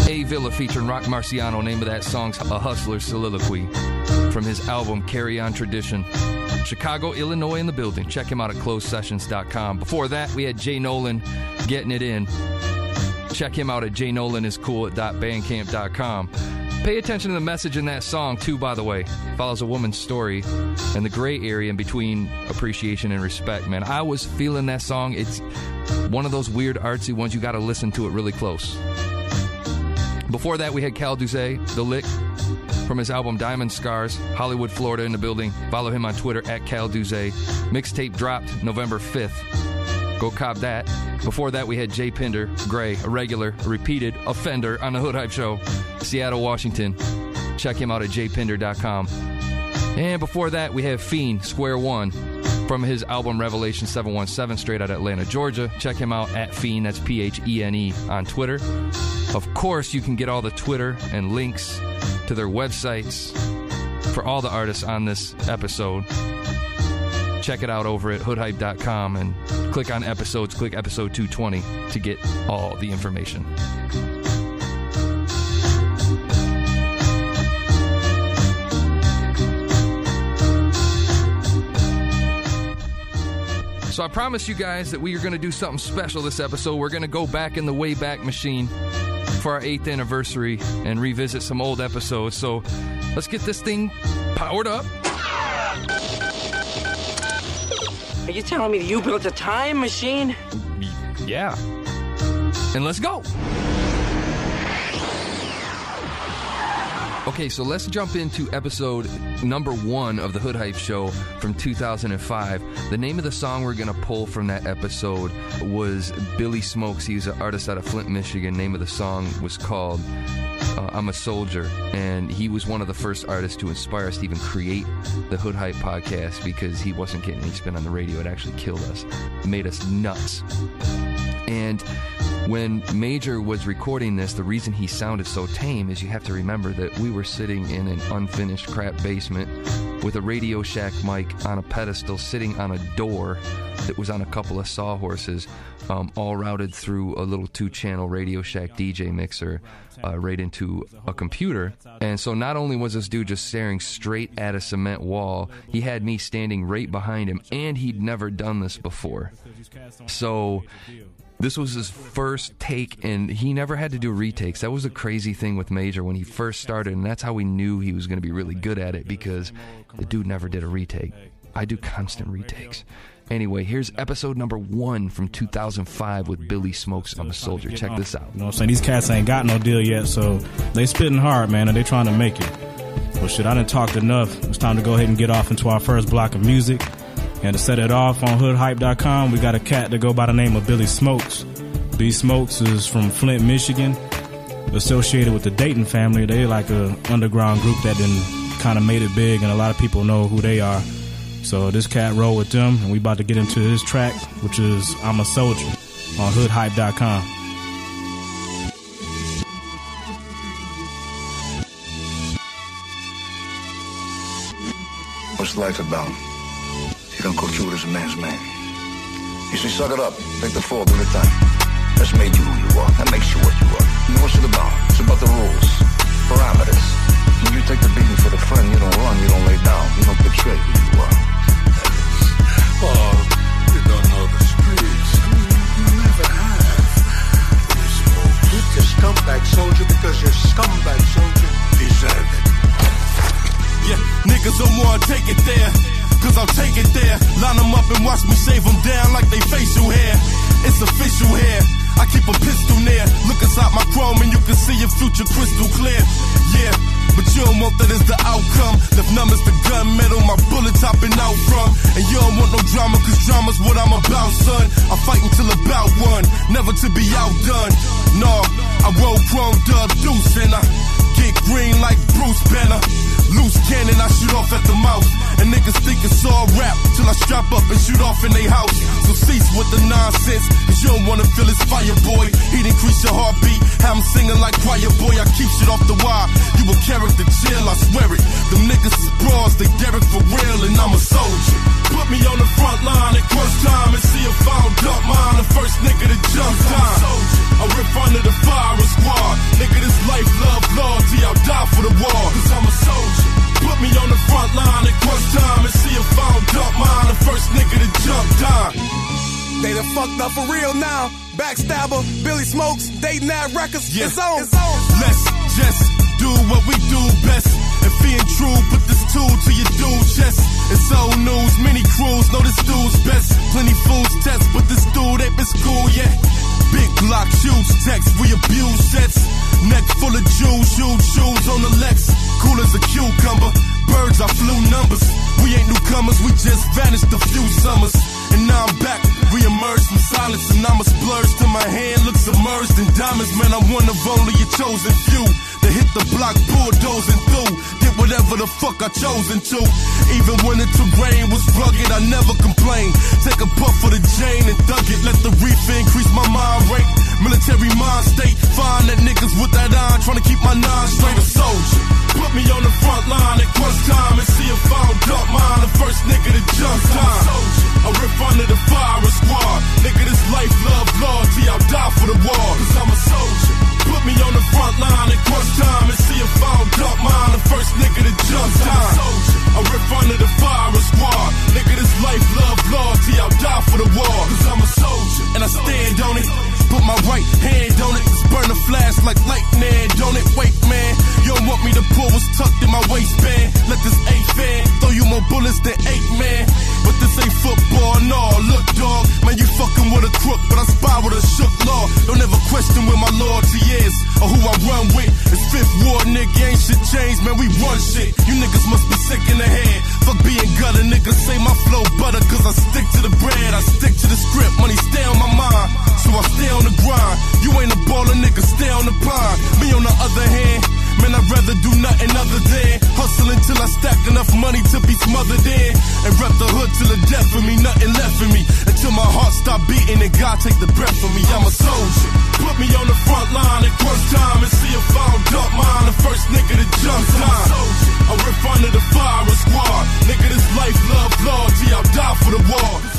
A Villa featuring Roc Marciano, name of that song's A Hustler's Soliloquy from his album Carry On Tradition. Chicago, Illinois in the building. Check him out at closedsessions.com. Before that, we had J Nolan getting it in. Check him out at jnolaniscool.bandcamp.com. Pay attention to the message in that song, too, by the way. Follows a woman's story and the gray area in between appreciation and respect, man. I was feeling that song. It's one of those weird artsy ones you got to listen to it really close. Before that, we had Cal Duzay, The Lick, from his album Diamond Scars, Hollywood, Florida, in the building. Follow him on Twitter at Cal Duzay. Mixtape dropped November 5th. Go cop that. Before that, we had J Pinder, Gray, a regular, a repeated offender on the Hood Hype Show, Seattle, Washington. Check him out at jpinder.com. And before that, we have Phene, Square One, from his album Revelation 717, straight out of Atlanta, Georgia. Check him out at Phene, that's P H E N E, on Twitter. Of course, you can get all the Twitter and links to their websites for all the artists on this episode. Check it out over at hoodhype.com and click on episodes, click episode 220 to get all the information. So I promise you guys that we are going to do something special this episode. We're going to go back in the Wayback Machine for our eighth anniversary and revisit some old episodes. So let's get this thing powered up. Are you telling me you built a time machine? Yeah. And let's go. Okay, so let's jump into episode number one of the Hood Hype Show from 2005. The name of the song we're going to pull from that episode was Billy Smokes. He's an artist out of Flint, Michigan. Name of the song was called uh, I'm a Soldier. And he was one of the first artists to inspire us to even create the Hood Hype podcast because he wasn't getting any spin on the radio. It actually killed us, it made us nuts. And when Major was recording this, the reason he sounded so tame is you have to remember that we were sitting in an unfinished crap basement with a Radio Shack mic on a pedestal sitting on a door that was on a couple of sawhorses, um, all routed through a little two channel Radio Shack DJ mixer uh, right into a computer. And so not only was this dude just staring straight at a cement wall, he had me standing right behind him, and he'd never done this before. So this was his first take, and he never had to do retakes. That was a crazy thing with Major when he first started, and that's how we knew he was going to be really good at it because the dude never did a retake. I do constant retakes. Anyway, here's episode number one from 2005 with Billy Smokes. I'm a soldier. Check this out. You know what I'm saying? These cats ain't got no deal yet, so they spitting hard, man, and they trying to make it. Well, shit, I done talked enough. It's time to go ahead and get off into our first block of music. And to set it off on hoodhype.com, we got a cat that go by the name of Billy Smokes. Billy Smokes is from Flint, Michigan, associated with the Dayton family. They like a underground group that then kind of made it big, and a lot of people know who they are. So this cat roll with them, and we about to get into this track, which is "I'm a Soldier" on hoodhype.com. What's life about? You don't go through as a man's man. You see, suck it up, take the fall, do the time. That's made you who you are. That makes you what you are. You know what's it about? It's about the rules, parameters. When you take the beating for the friend, you don't run, you don't lay down, you don't betray who you are. Oh, you don't know the streets. You never have. You're a scumbag soldier because you're a scumbag soldier. Deserve it. Yeah, niggas don't wanna take it there. Cause I'll take it there. Line them up and watch me shave them down like they facial hair. It's official here. I keep a pistol near. Look inside my chrome and you can see your future crystal clear. Yeah, but you don't want that as the outcome. Left numb as the gun metal, my bullet topping out from. And you don't want no drama, cause drama's what I'm about, son. I fight until about one, never to be outdone. No, I roll chrome dub deuce and I get green like Bruce Banner. Loose cannon, I shoot off at the mouth. And niggas think it's all rap till I strap up and shoot off in they house. So cease with the nonsense, cause you don't wanna feel his fire, boy. He'd increase your heartbeat, have him singing like choir, boy. I keep shit off the wire. You a character chill, I swear it. Them niggas is bras, they Derek for real, and I'm a soldier. Put me on the front line at crunch time and see if I don't dump mine. The first nigga to jump down. In front of the firing squad. Nigga, this life, love, loyalty, I'll die for the war. Cause I'm a soldier. Put me on the front line at crunch time and see if I don't dump mine. The first nigga to jump down. They done fucked up for real now. Backstabber, Billy Smokes, Dayton Ad Records. Yeah. It's on. It's on. Let's just do what we do best. If being true, put this tool to your dude chest. It's old news, many crews know this dude's best. Plenty fools test, but this dude ain't been school yet. Big block shoots, text, we abuse sets. Neck full of jewels, huge shoes on the Lex. Cool as a cucumber. Birds, I flew numbers. We ain't newcomers, we just vanished a few summers. And now I'm back, re-emerged from silence, and I'm a splurge to my hand, look submerged in diamonds. Man, I'm one of only a chosen few to hit the block bulldozing through. Get whatever the fuck I chosen to. Even when the terrain was rugged, I never complained. Take a puff for the chain and thug it. Let the reef increase my mind rate. Military mind state. Find that niggas with that iron trying to keep my nine straight. A soldier. Put me on the front line at crunch time and see if I don't dump mine. The first nigga to jump time. I rip under the fire squad. Nigga, this life, love, loyalty. I'll die for the war. Cause I'm a soldier me on the front line at crunch time and see if I don't mine. The first nigga to jump time. Soldier, I rip under the fire squad. Nigga, this life, love, loyalty. I'll die for the war. Cause I'm a soldier and I stand on it. Put my right hand, don't it? Burn a flash like lightning, don't it? Wait, man. You don't want me to pull what's tucked in my waistband. Let this eight fan throw you more bullets than eight man. But this ain't football, no. Look, dog, man, you fucking with a crook, but I spy with a shook law. Don't ever question where my loyalty is or who I run with. It's fifth war, nigga, ain't shit changed, man. We run shit. You niggas must be sick in the head. Fuck being gutter, nigga. Say my flow butter, cause I stick to the bread. I stick to the script. Money stay on my mind, so I stay on the grind. You ain't a baller, nigga, stay on the pine. Me on the other hand, man, I'd rather do nothing other than hustle until I stack enough money to be smothered in. And rep the hood till the death of me, nothing left for me. Until my heart stop beating and God take the breath from me. I'm a soldier. Put me on the front line at crunch time and see if I don't dump mine. The first nigga to jump time. I'm in front of the fire squad. Nigga, this life, love, loyalty, I'll die for the war.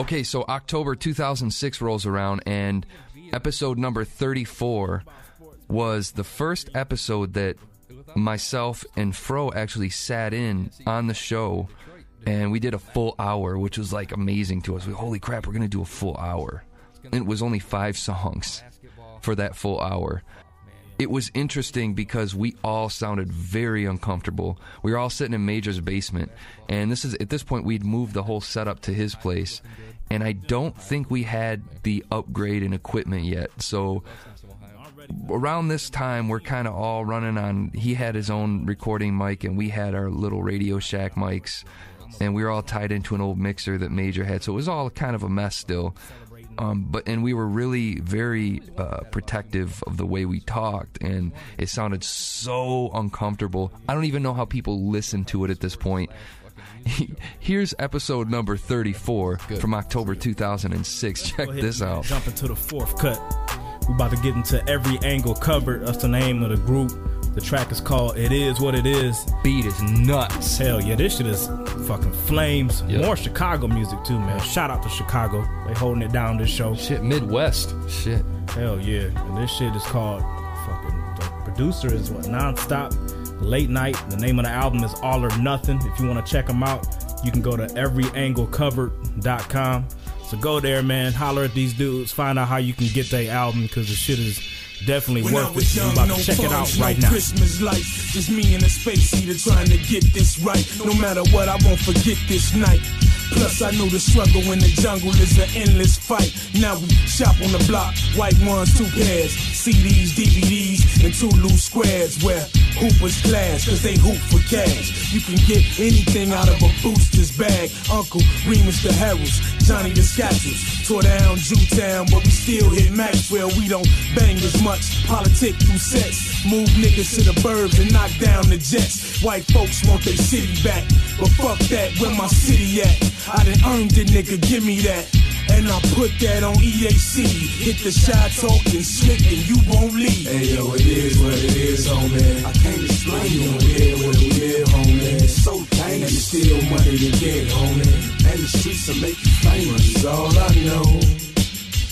Okay, so October 2006 rolls around, and episode number 34 was the first episode that myself and Fro actually sat in on the show, and we did a full hour, which was like amazing to us. We, holy crap, we're gonna do a full hour. And it was only five songs for that full hour. It was interesting because we all sounded very uncomfortable. We were all sitting in Major's basement, and this is at this point we'd moved the whole setup to his place, and I don't think we had the upgrade in equipment yet. So around this time we're kind of all running on he had his own recording mic and we had our little radio shack mics. And we were all tied into an old mixer that major had. So it was all kind of a mess still. Um, but and we were really very uh, protective of the way we talked. And it sounded so uncomfortable. I don't even know how people listen to it at this point here's episode number 34 from october 2006 check this out Jump into the fourth cut. We're about to get into every angle covered. That's the name of the group. The track is called "It Is What It Is." Beat is nuts. Hell yeah, this shit is fucking flames. More Chicago music too, man. Shout out to Chicago. They holding it down this show. Shit, Midwest. Shit. Hell yeah. And this shit is called fucking. The producer is what nonstop. Late night. The name of the album is All or Nothing. If you want to check them out, you can go to everyanglecovered.com. So go there, man. Holler at these dudes. Find out how you can get their album because the shit is definitely When worth it. young, I'm about no to check it out phones, right no now. Christmas lights, just me and a space heater trying to get this right. No matter what, I won't forget this night. Plus, I know the struggle in the jungle is an endless fight. Now we shop on the block, white ones, two pairs, CDs, DVDs, and two loose squares where hoopers clash, cause they hoop for cash. You can get anything out of a booster's bag. Uncle Remus the Heralds, Johnny the tore down Jewtown, but we still hit Maxwell. We don't bang as much, politic through sets. Move niggas to the burbs and knock down the jets. White folks want their city back, but fuck that, where my city at? I done earned it, nigga, give me that. And I put that on EAC. Hit the shot talking slick and you won't leave. Hey yo, it is what it is, homie. I can't explain you don't live where we live, homie. It's so dangerous, and still money to get, homie. And the streets will make you famous, is all I know.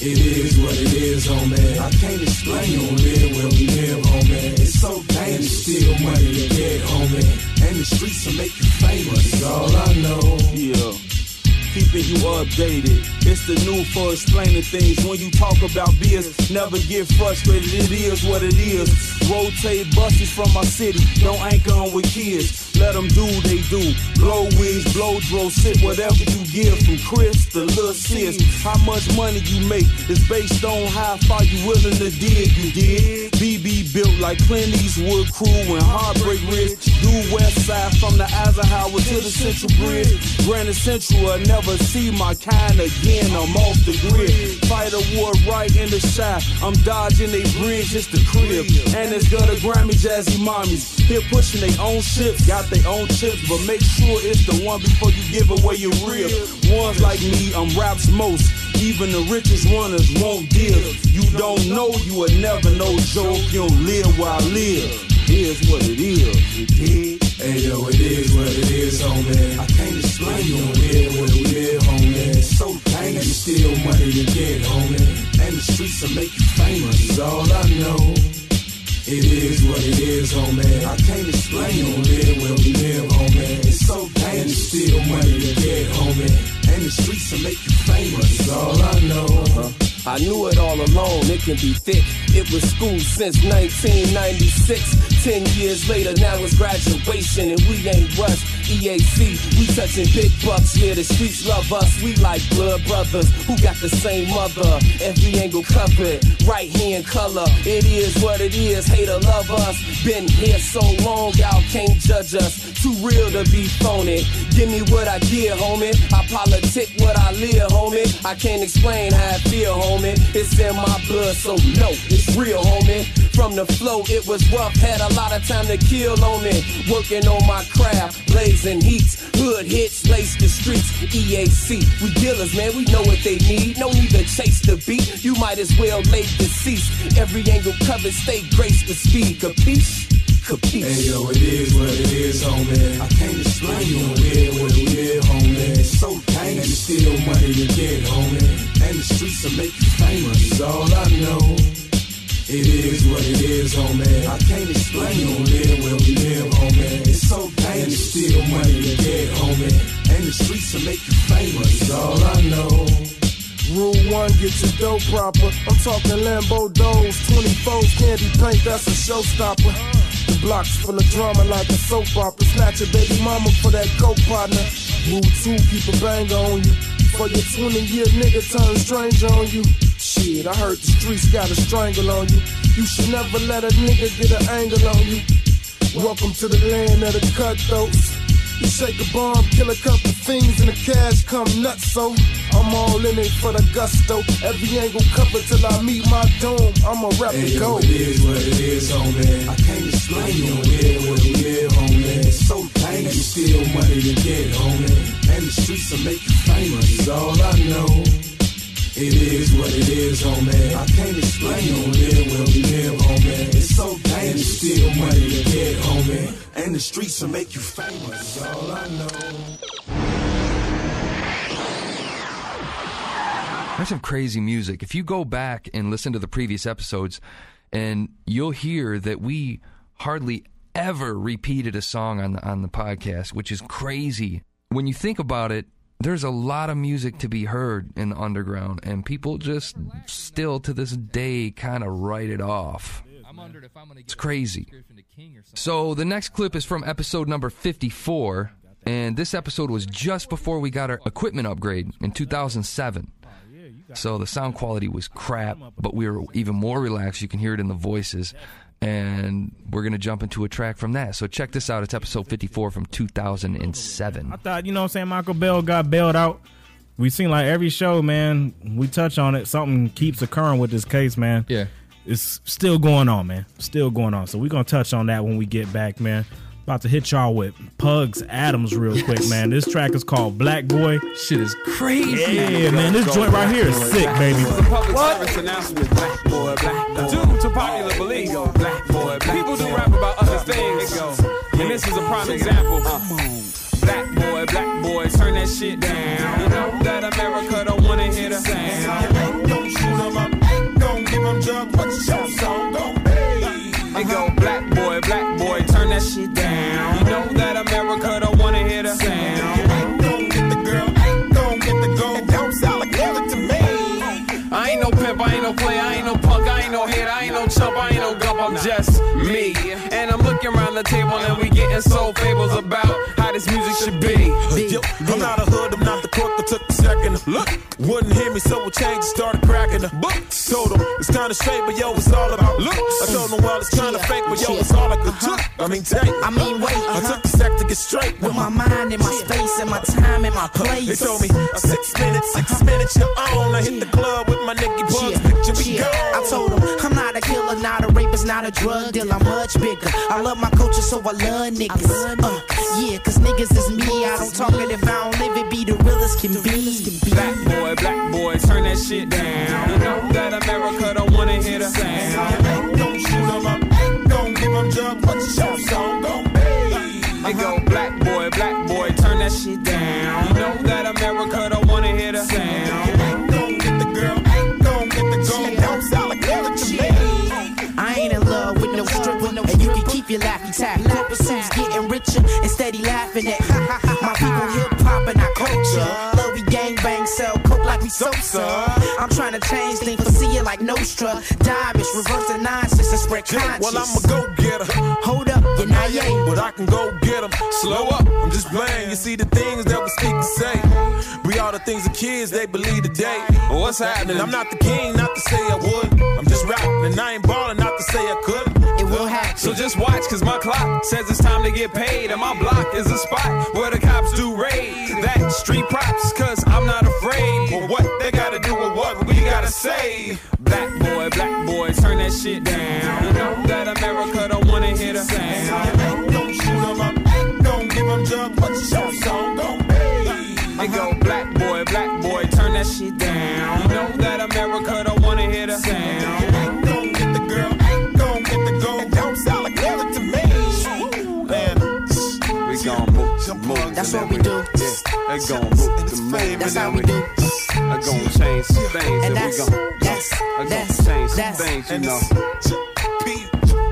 It is what it is, homie. I can't explain you don't live where we live, homie. It's so dangerous, still money to get, homie. And the streets will make you famous, is all I know. Yeah. Keeping you updated. It's the new for explaining things. When you talk about beers, never get frustrated. It is what it is. Rotate buses from my city. Don't anchor on with kids. Let them do they do. Blow wings, blow dro, sit whatever you give from Chris to Lil Sis. How much money you make is based on how far you willing to dig. You dig? BB built like Clint Eastwood crew and Heartbreak Ridge. Do West Side from the Eisenhower to the Central Bridge. Granted Central, I never see my kind again. I'm off the grid. Fight a war right in the shot. I'm dodging they bridge, it's the crib. And it's gutter Grammy Jazzy Mommies. Here pushing their own ships, got their own chips, but make sure it's the one before you give away your rib. Ones like me, I'm raps most. Even the richest runners won't give. You don't know, you will never know, Joe. You don't live where I live. Here's what it is. You dig? Hey yo, it is what it is, homie. I can't explain you don't live where we live, homie. It's so dangerous, still money to get, homie. And the streets will make you famous, is all I know. It is what it is, homie. I can't explain you live where we live, homie. It's so dangerous, still money to get, homie. And the streets will make you famous, is all I know. Uh-huh. I knew it all along, it can be thick. It was school since 1996. Ten years later, now it's graduation, and we ain't rushed. EAC, we touching big bucks, yeah, the streets love us. We like blood brothers who got the same mother. Every angle covered, right hand color. It is what it is, hater love us. Been here so long, y'all can't judge us. Too real to be phony. Give me what I get, homie. I politic what I live, homie. I can't explain how I feel, homie. It's in my blood, so no, it's real, homie. From the flow, it was rough, had a lot of time to kill on me. Working on my craft, blazing heats, hood hits, lace the streets. EAC, we dealers, man, we know what they need. No need to chase the beat, you might as well lay deceased. Every angle covered, stay grace the speed. Capiche? Capiche? Hey yo, it is what it is, homie. I can't explain you on live what you live, homie. It's so dangerous, still money to get, homie. And the streets will make you famous, is all I know. It is what it is, homie. I can't explain you on live where we live, homie. It's so dangerous, still money to get, homie. And the streets will make you famous, is all I know. Rule one, get your dough proper. I'm talking Lambo doors, 24s, candy paint, that's a showstopper. Blocks full of drama like a soap opera. Snatch your baby mama for that coke partner. Rule two, keep a banger on you. For your 20 year nigga turn stranger on you. Shit, I heard the streets got a strangle on you. You should never let a nigga get an angle on you. Welcome to the land of the cutthroats. You shake a bomb, kill a couple things, and the cash come nuts. So I'm all in it for the gusto. Every angle covered till I meet my doom. I'm a rap Hey, yo, go. it is what it is, homie. I can't explain you live what you live, homie. It's so you still money to get, homie. And the streets will make you famous, is all I know. It is what it is, homie. I can't explain you live where we live, homie. It's so dangerous, still money to get, homie. And the streets will make you famous, all I know. There's some crazy music. If you go back and listen to the previous episodes, and you'll hear that we hardly ever repeated a song on the, on the podcast, which is crazy. When you think about it, there's a lot of music to be heard in the underground, and people just still to this day kind of write it off. It's crazy. So the next clip is from episode number 54, and this episode was just before we got our equipment upgrade in 2007. So the sound quality was crap, but we were even more relaxed. You can hear it in the voices. And we're going to jump into a track from that. So check this out. It's episode 54 from 2007. I thought, you know what I'm saying, Mychal Bell got bailed out. We seen like every show, man, we touch on it. Something keeps occurring with this case, man. Yeah. It's still going on, man. Still going on. So we're gonna touch on that when we get back, man. About to hit y'all with Pugs Atomz real quick, man. This track is called Black Boy. Shit is crazy. Yeah, man. This joint right here is sick, baby. Public service announcement, black boy, black boy. Due to popular belief, black boy, people do rap about other things. And this is a prime example. Uh-huh. Black boy, black boy, turn that shit down. You know that America don't wanna hear the sound. Don't shoot 'em up, don't give 'em drugs, that shit down. You know that America don't wanna hear the sound. Don't get the girl, don't get the gold, don't like it to me. I ain't no pimp, I ain't no player, I ain't no punk, I ain't no I ain't no chump, I ain't no gump, I'm just me. And I'm looking around the table and we getting soul fables about how this music should be. I'm not a hood, I'm not the crook that took a second to look. Wouldn't hear me, so we changed, started cracking the book. Told him it's kinda straight, but yo, it's all about looks. I told him, well, it's kinda fake, but yo, it's all I could took. I mean, take. I mean, wait, I uh-huh. took a sec to get straight With my mind and my space and my time and my place. They told me six minutes, six minutes, you're on. I hit the club with my Nicky Bugs, picture me Yeah. I told him I'm not a killer, not a rapist, not a drug dealer. I'm much bigger. I love my culture, so I love niggas. Uh, yeah, cause niggas is me. I don't talk it if I don't live it. Be the realest can be. Black boy, black boy, turn that shit down. You know that America don't wanna hear the sound. Don't shoot 'em up, don't give 'em drugs, what's your song gon' be? It go black boy, black boy, turn that shit down. You know that America don't wanna hear the sound. Don't get the girl, don't get the gold, don't sound like it to me. I ain't in love with no stripper, and you can keep your laughy tap. Corporate suits getting richer and steady laughing at me. My people hip hop and our culture. Sell coke like we Sosa. I'm trying to change things, but see it like Nostra. Diamonds, reverse the nonsense and spread conscience. Well, I'm a go getter. Hold up, you're not yay. But I can go get them. Slow up, I'm just playing. You see the things that we speak to say. We all the things the kids they believe today. Well, what's happening? I'm not the king, not to say I would. I'm just rapping, and I ain't balling, not to say I could. It will happen. So just watch, cause my clock says it's time to get paid. And my block is a spot where the cops do raid. That street props, cause I'm not afraid. But what they gotta do with what we gotta say. Black boy, black boy, turn that shit down. You know that America don't wanna hear the sound. Don't shoot 'em up, don't give 'em jump, but your song gon' be. They go black boy, black boy, turn that shit down. Move, move. That's what we do. Yeah, they gon' move the move. That's how we do. I gon' change some things, And and we that's, gon' that's, I gon' that's, change some that's, things, you and know.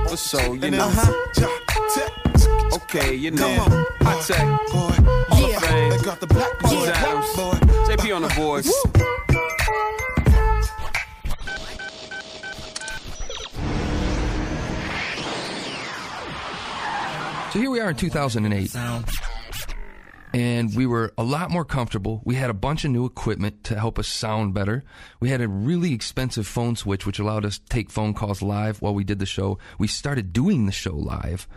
For so, you know. Uh-huh. Okay, you know. I on. Hot tech, Hall Yeah. of Fame, They got the black boy, James black Adams, boy. JP on the voice. So here we are in 2008. And we were a lot more comfortable. We had a bunch of new equipment to help us sound better. We had a really expensive phone switch, which allowed us to take phone calls live while we did the show. We started doing the show live.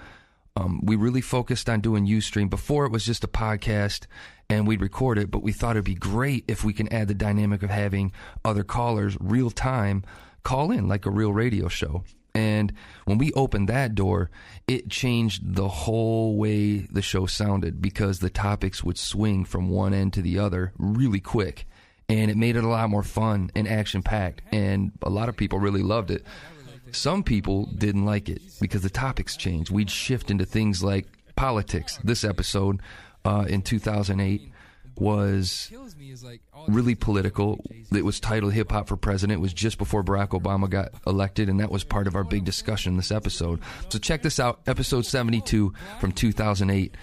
Um, we really focused on doing Ustream. Before it was just a podcast and we'd record it, but we thought it'd be great if we can add the dynamic of having other callers real time call in like a real radio show. And when we opened that door, it changed the whole way the show sounded because the topics would swing from one end to the other really quick. And it made it a lot more fun and action packed. And a lot of people really loved it. Some people didn't like it because the topics changed. We'd shift into things like politics. This episode uh, in 2008 was really political. It was titled Hip Hop for President. It was just before Barack Obama got elected, and that was part of our big discussion this episode. So check this out, episode 72 from 2008.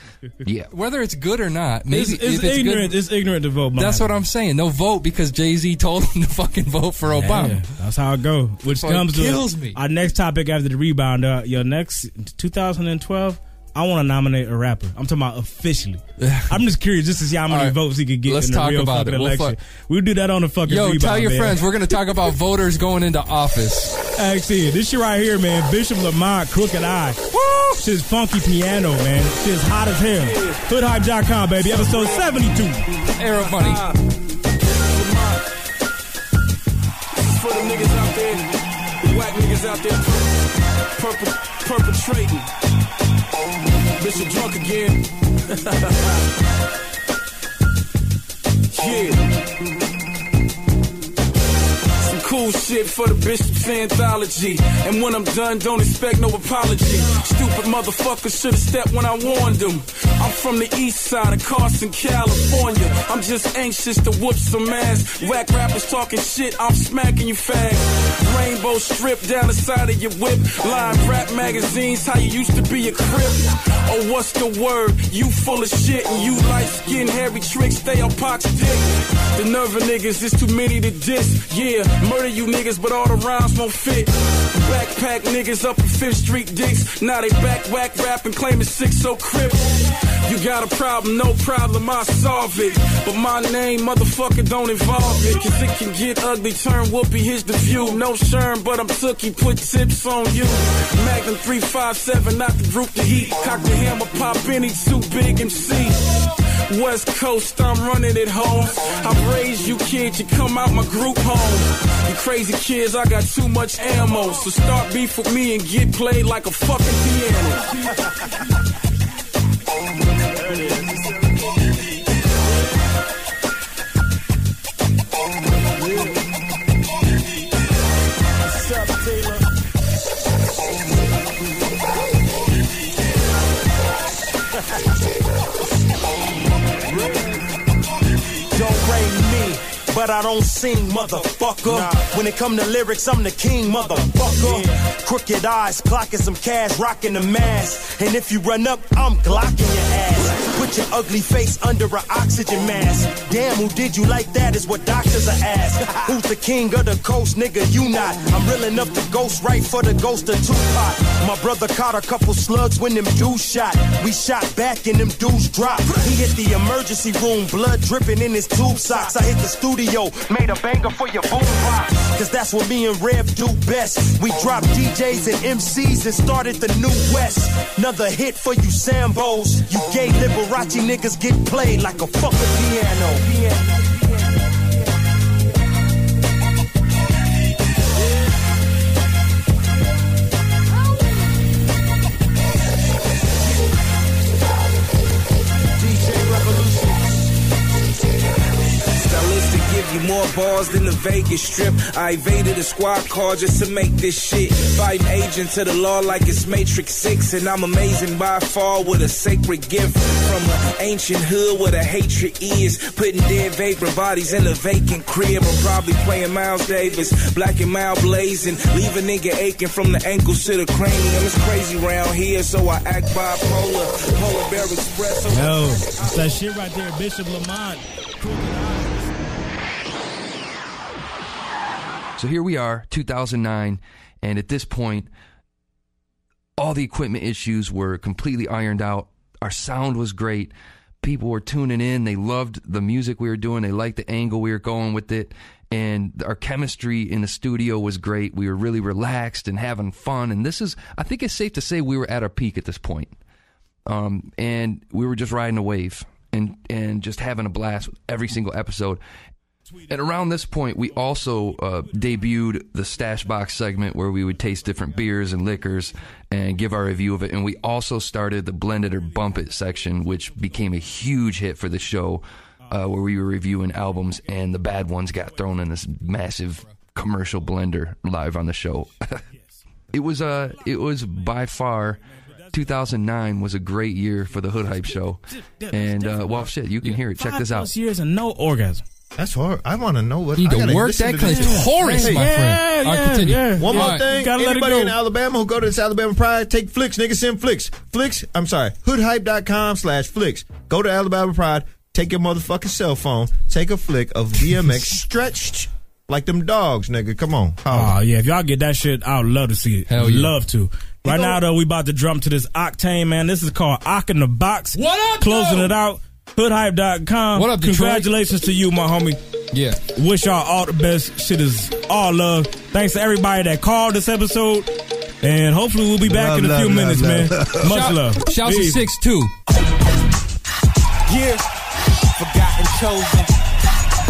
Yeah. Whether it's good or not, maybe It's, if it's it's ignorant. good. It's ignorant to vote. That's what I'm saying. They'll vote because Jay Z told them to fucking vote for Obama. Yeah, that's how it go. Which So it comes kills to me. our next topic after the rebound. Uh, your next 2012. I want to nominate a rapper. I'm talking about officially. I'm just curious just to see how many All right, votes he could get let's in the talk real about fucking it. We'll election. fuck- we'll do that on the fucking Yo, rebound. tell your man. friends we're gonna talk about voters going into office. Actually, this shit right here, man. Bishop Lamont, Crooked I. Woo! Shit's funky piano, man. Shit's hot as hell. Hoodhype.com, baby. Episode 72. Arab money. This for the niggas out there, the whack niggas out there perpe- perpetrating. Bishop drunk again. yeah. Cool shit for the Bishop's anthology. And when I'm done, don't expect no apology. Stupid motherfuckers should've stepped when I warned them. I'm from the east side of Carson, California. I'm just anxious to whoop some ass. Whack rappers talking shit, I'm smacking you fast. Rainbow strip down the side of your whip. Live rap magazines, how you used to be a crip. Oh, what's the word? You full of shit and you light skin, hairy tricks, stay on Pac's dick. The nerve of niggas is too many to diss. Yeah, murder you niggas, but all the rhymes won't fit. Backpack niggas up in Fifth Street dicks. Now they back whack rap and claim it's six so crip. You got a problem, no problem, I solve it. But my name, motherfucker, don't involve it. Cause it can get ugly, turn whoopee, here's the view. No sherm, but I'm tookie, put tips on you. Magnum 357, not the group to heat. Cock the hammer, pop any too big MC. West Coast, I'm running it home. I raised you kids, you come out my group home. You crazy kids, I got too much ammo. So start beef with me and get played like a fucking piano. But I don't sing, motherfucker. When it come to lyrics, I'm the king, motherfucker. Crooked eyes, clocking some cash, rocking the mask. And if you run up, I'm glocking your ass. Put your ugly face under an oxygen mask. Damn, who did you like that is what doctors are asked. Who's the king of the coast, nigga? You not. I'm real enough to ghost right for the ghost of Tupac. My brother caught a couple slugs when them dudes shot. We shot back and them dudes dropped. He hit the emergency room, blood dripping in his tube socks. I hit the studio, made a banger for your boombox. Cause that's what me and Rev do best. We dropped DJs and MCs and started the new West. Another hit for you Sambos. You gay Liberace niggas get played like a fucking piano. piano. More balls than the Vegas Strip. I evaded a squad car just to make this shit. Fight agent to the law like it's Matrix 6. And I'm amazing by far with a sacred gift from an ancient hood where the hatred is. Putting dead vapor bodies in a vacant crib. I'm probably playing Miles Davis, black and mild blazing. Leave a nigga aching from the ankles to the cranium. It's crazy round here, so I act bipolar. Polar Bear Express. Yo, it's that shit right there, Bishop Lamont. So here we are, 2009, and at this point, all the equipment issues were completely ironed out. Our sound was great. People were tuning in. They loved the music we were doing. They liked the angle we were going with it. And our chemistry in the studio was great. We were really relaxed and having fun. And this is, I think it's safe to say we were at our peak at this point. Um, and we were just riding a wave and, and just having a blast with every single episode. And around this point, we also uh, debuted the Stash Box segment where we would taste different beers and liquors and give our review of it. And we also started the Blend It or Bump It section, which became a huge hit for the show, uh, where we were reviewing albums and the bad ones got thrown in this massive commercial blender live on the show. it was uh, it was by far. 2009 was a great year for the Hood Hype show, and uh, well, shit, you can hear it. Check this out. years and no orgasm. That's hard. I want to know what. You I need gotta to work that because it's Horace, my Yeah, friend. All right, yeah, continue. yeah. One more thing. Gotta let it Anybody in Alabama who go to this Alabama Pride, take flicks, nigga, send flicks. Flicks, I'm sorry, hoodhype.com slash flicks. Go to Alabama Pride, take your motherfucking cell phone, take a flick of DMX stretched like them dogs, nigga. Come on. Oh yeah, if y'all get that shit, I would love to see it. Hell yeah. Love to. Right now though, we about to jump to this Octane, man. This is called Ock in the Box. What up, Closing though? it out. Hoodhype.com. What up, Detroit? Congratulations to you, my homie. Yeah. Wish y'all all the best. Shit is all love. Thanks to everybody that called this episode. And hopefully we'll be back Love, in a love, few love, minutes, love. man. Much love. Shout- love. Shouts to six two. Yeah, forgotten chosen.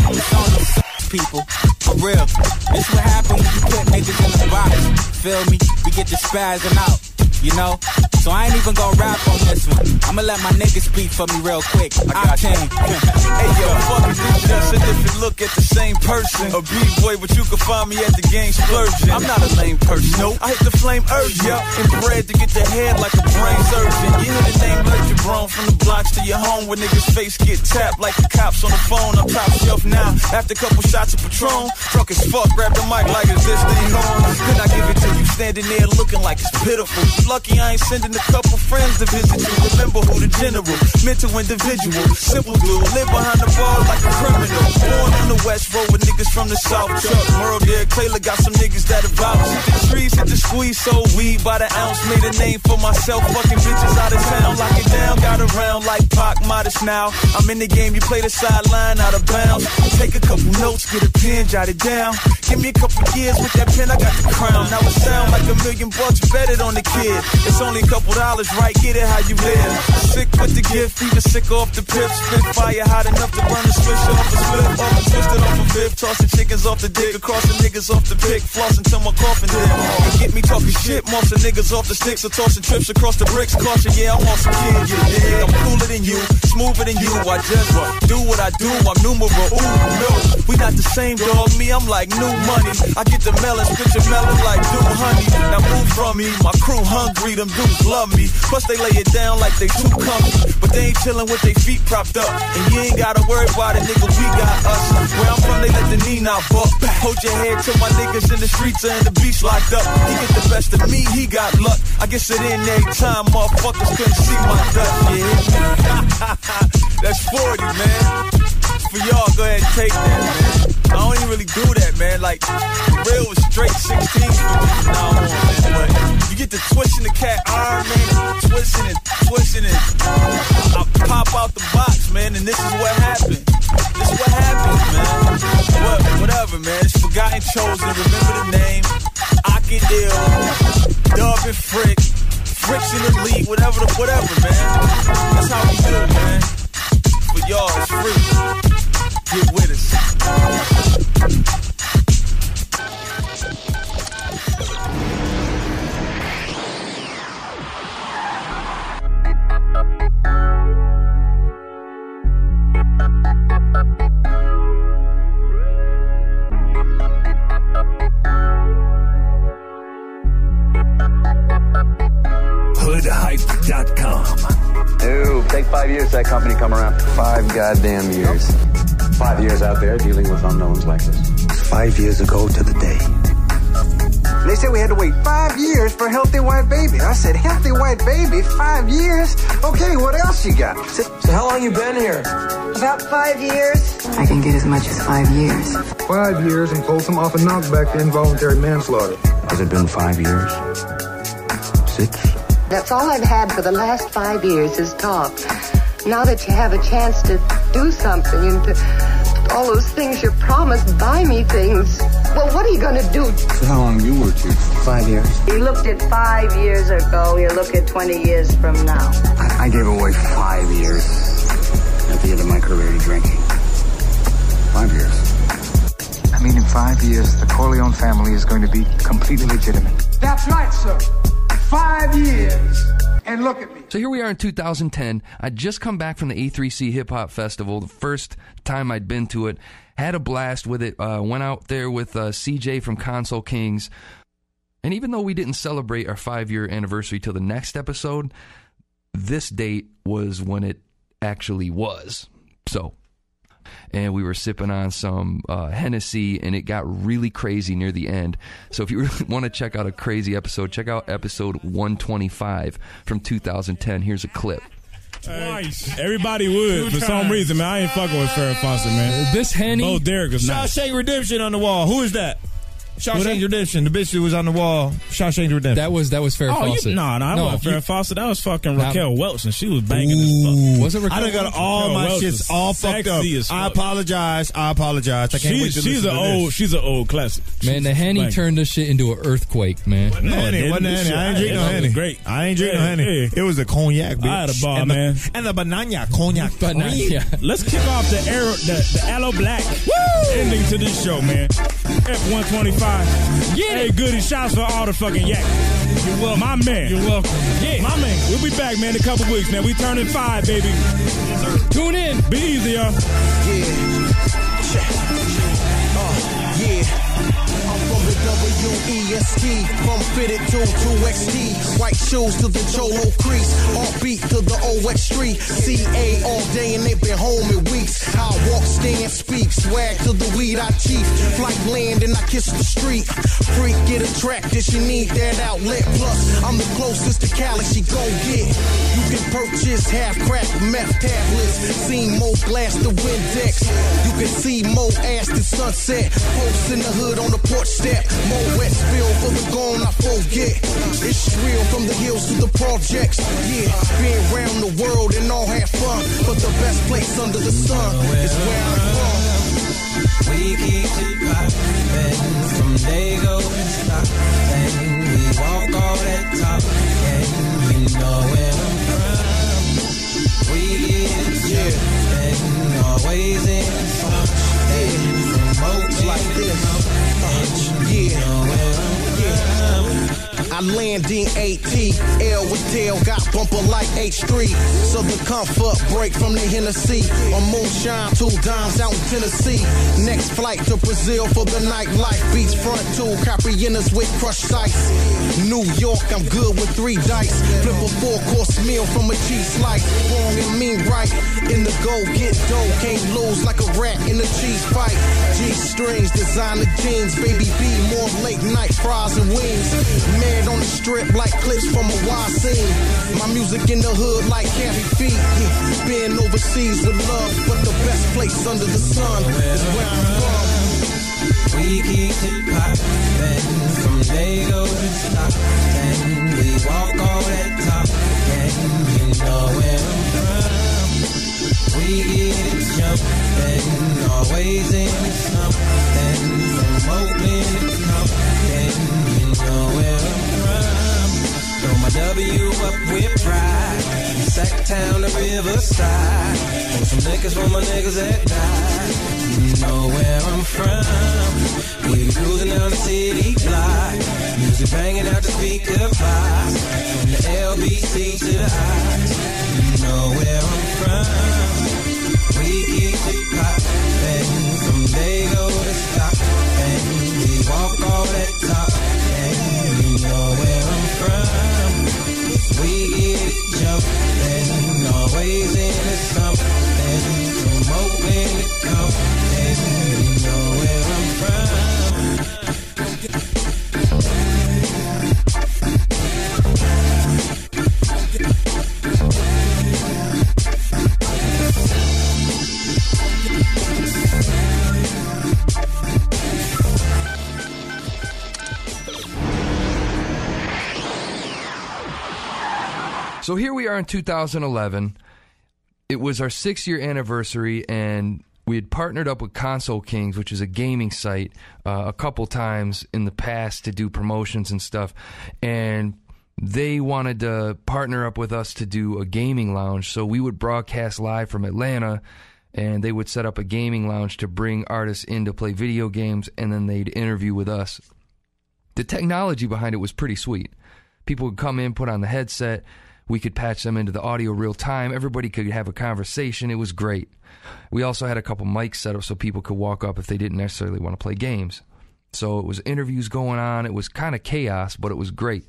It's on people, for real. This what happen when you put niggas in the box. Feel me? We get the spazzing out, you know? So I ain't even gonna rap on this one. I'ma let my niggas speak for me real quick. Octane. Hey yo, fuck is this just a different look at the same person? A B-boy, but you can find me at the game splurging. I'm not a lame person. Nope. I hit the flame urge, yeah. And bred to get the head like a brain surgeon. You hear the name Lil Jabron from the blocks to your home where niggas face get tapped like the cops on the phone. I'm top shelf now. After a couple shots of Patron, drunk as fuck, grab the mic like is this thing on? Then I give it to you standing there looking like it's pitiful. Lucky I ain't sending a couple friends to visit you. Remember who the general, mental individual, simple dude, live behind the bar like a criminal. Born on the west road with niggas from the south. Chuck, Merle, Derek, Clayla got some niggas that. Hit the trees, hit the squeeze, so weed by the ounce. Made a name for myself, fucking bitches out of town. Lock it down, got around like Pac, modest now. I'm in the game, you play the sideline out of bounds. Take a couple notes, get a pen, jot it down. Give me a couple years with that pen, I got the crown. Now it sound like a million bucks betted on the kid. It's only a couple dollars, right? Get it how you live. Sick with the gift, even sick off the pip. Spit fire hot enough to burn the switch off the split. Off the twisted off a bib, tossing chickens off the dick. Across the niggas off the pick, flossing till my coffin dip. And get me talking shit, mossing niggas off the sticks. Or tossing trips across the bricks. Caution, yeah, I'm on some kid, you dig? I'm cooler than you, smoother than you. I just do what I do, I'm numeral. Ooh, no, we not the same dog. Me, I'm like new money. I get the melon, your melon like do honey. Now move from me, my crew hungry, them dudes love me. Plus they lay it down like they too comfy. But they ain't chillin' with their feet propped up. And you ain't gotta worry about it, nigga, we got us. Where I'm from, they let the knee not buck. Hold your head till my niggas in the streets in the beach locked up. He get the best of me, he got luck. I guess it in every time, motherfuckers couldn't see my dust, yeah. 640, man. For y'all, go ahead and take that, man. I don't even really do that, man. Like, real straight 16 for me from on, man. But you get to twisting the cat arm, man. Twisting and twisting and I pop out the box, man. And this is what happened. This is what happens, man. What, whatever, man. It's forgotten chosen. Remember the name. I get ill. Dub and Frick. Friction elite, whatever, the, whatever, man. That's how we do it, man. For y'all, it's free. Get with us. Hoodhype.com. Dude, take five years that company come around. Five goddamn years. Five years out there dealing with unknowns like this. Five years ago to the day. They said we had to wait five years for a healthy white baby. I said, healthy white baby? Five years? Okay, what else you got? So, so how long you been here? About five years. I can get as much as five years. Five years and pull some off a knockback to involuntary manslaughter. Has it been five years? Six? That's all I've had for the last five years is talk. Now that you have a chance to do something and to, all those things you promised, buy me things. Well, what are you going to do? So how long you worked here? Five years. You looked at five years ago. You look at 20 years from now. I, I gave away five years at the end of my career drinking. Five years. I mean, in five years, the Corleone family is going to be completely legitimate. That's right, sir. Five years. And look at me. So here we are in 2010. I'd just come back from the A3C Hip Hop Festival, the first time I'd been to it. Had a blast with it. Uh, went out there with uh, CJ from Console Kings. And even though we didn't celebrate our five year anniversary till the next episode, this date was when it actually was. So, and we were sipping on some uh, Hennessy, and it got really crazy near the end. So, if you really want to check out a crazy episode, check out episode 125 from 2010. Here's a clip. Twice. Everybody would for some reason, man. I ain't fucking with Farrah Fawcett, man. This Henny. Bo Derek was not. Shawshank Redemption on the wall. Who is that? Shawshank Redemption. The bitch who was on the wall. Shawshank Redemption. That was that was Farrah Oh, Fawcett. you, nah, nah, I no, wasn't you- Farrah Fawcett. That was fucking Nah. Raquel Welch, and she was banging as fuck. Was it Raquel I done got Welch? all Raquel my Welch shits all fucked up. sexy as I fuck. apologize. I apologize. I can't wait She's, to she's listen an to old, this. she's an old classic. Man, She's the Henny banging. turned this shit into an earthquake, man. No, it Henny, wasn't this Henny. I ain't drinking no that was Henny. great. I ain't drinking no Yeah, Henny. yeah. It was a cognac, bitch. I had a ball, and the, man. And the banana cognac. Banana. Let's kick off the arrow, the, the Aloe Blacc ending to this show, man. F125. Get hey, it. goody shots for all the fucking yak. You're welcome. My man. You're welcome. Yeah. My man. We'll be back, man, in a couple weeks, man. We turning five, baby. Tune in. Be easy, y'all. Yeah. Uh, I'm from the W-E-S-T, from fitted to 2XT. White shoes to the Cholo crease, all beat to the OX3. CA all day and they been home in weeks. I walk, stand, speak, swag to the weed I chief. Flight land and I kiss the street. Freak get attracted, she need that outlet. Plus, I'm the closest to Cali she gon' get. You can purchase half crack meth tablets. Seen more glass the Windex. You can see more ass than sunset. Posts in the hood on the porch step. More spill for the gone I forget. It's real from the hills to the projects. Yeah, been around the world and all had fun. But the best place under the sun is where I'm from. We keep it poppin' from Dago to Stockton. We walk all that talk and you know where I'm from. We get it and always in some and like this. Uh, yeah. Yeah. I land in AT, L with tail, got bumper like H3. So the comfort break from the Hennessy. On moonshine, two dimes out in Tennessee. Next flight to Brazil for the night nightlife. Beachfront two, caipirinhas with crushed ice. New York, I'm good with three dice. Flip a four course meal from a cheese slice. Wrong and mean right. In the go get dough, can't lose like a rat in a cheese fight. G strings, designer jeans, baby B, more late night fries and wings. Man Head on the strip like clips from a wild scene. My music in the hood like Carrie feet. Being overseas with love, but the best place under the sun is where I'm from. We keep it poppin' from Dago to Stockton. We walk all that top, and you know where I'm from. We get it jumpin', always in something. From Oakland to Compton, you know where I'm. Throw my W up with pride. Sacktown to Riverside. Pour some liquors for my niggas that died. You know where I'm from. We cruising down the city block. Music banging out the speaker box. From the LBC to the eyes. You know we are in 2011. It was our six year anniversary, and we had partnered up with Console Kings, which is a gaming site, uh, a couple times in the past to do promotions and stuff. And they wanted to partner up with us to do a gaming lounge. So we would broadcast live from Atlanta, and they would set up a gaming lounge to bring artists in to play video games, and then they'd interview with us. The technology behind it was pretty sweet. People would come in, put on the headset. We could patch them into the audio real time. Everybody could have a conversation. It was great. We also had a couple mics set up so people could walk up if they didn't necessarily want to play games. So it was interviews going on. It was kind of chaos, but it was great.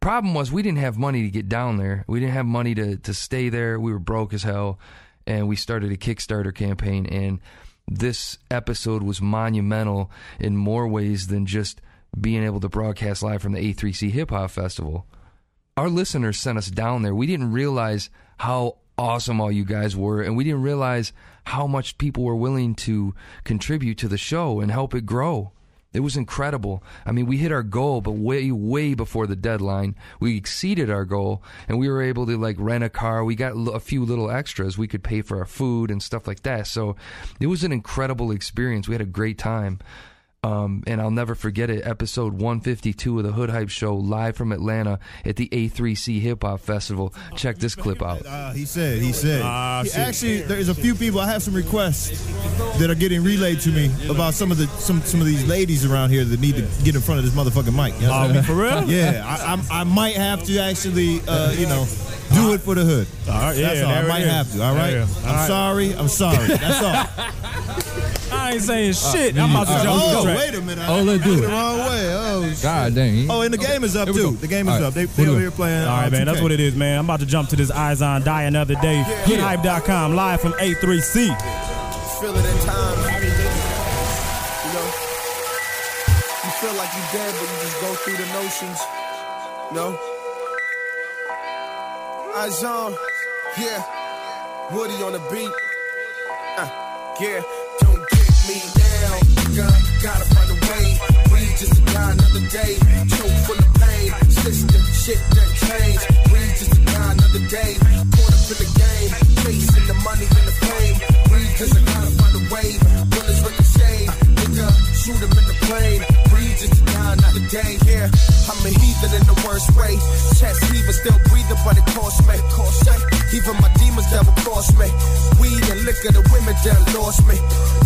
Problem was we didn't have money to get down there. We didn't have money to to stay there. We were broke as hell, and we started a Kickstarter campaign. And this episode was monumental in more ways than just being able to broadcast live from the A3C Hip Hop Festival our listeners sent us down there. We didn't realize how awesome all you guys were, and we didn't realize how much people were willing to contribute to the show and help it grow. It was incredible. I mean, we hit our goal, but way, way before the deadline. We exceeded our goal, and we were able to like rent a car. We got a few little extras. We could pay for our food and stuff like that. So it was an incredible experience. We had a great time. Um, and I'll never forget it. Episode 152 of the Hood Hype Show, live from Atlanta at the A3C Hip Hop Festival. Check this clip out. Uh, he said, he said. Ah, He- actually, there's a few people. I have some requests that are getting relayed to me about some of the some some of these ladies around here that need to get in front of this motherfucking mic. You know what Oh, for real? Yeah, I, I'm, I might have to actually, uh, you know, do it for the hood. All right, yeah, That's all. I might is. have to. All right. Yeah, yeah. I'm All right. sorry. I'm sorry. That's all. I ain't saying shit. I'm about to jump oh, the track. wait a minute. Oh, I let's went do the wrong way. Oh, shit. God dang. Oh, and the game is up Here too. The game is All right. up. They, What they do over here playing. All right, uh, man. That's 2K. what it is, man. I'm about to jump to this Eyes on Die another day. Hoodhype.com, live from A3C. Feel it at times. You know, you feel like you dead, but you just go through the notions. You know? Eyes on, yeah. Woody on the beat. Uh, yeah. Don't get me down. Got, gotta find a way. Breathe just die another day. Choke full of pain. System shit that change. Breathe just die another day. Caught up in the game. Chasing the money and the fame. Cause I gotta find a way. Bullets ricochet. Nigga, shoot him in the plane. Breathe just to die another day. Yeah, I'm a heathen in the worst way. Chest heaving, still breathing, but it costs me. Cost me. Even my demons never cross me. Weed and liquor, the women done lost me.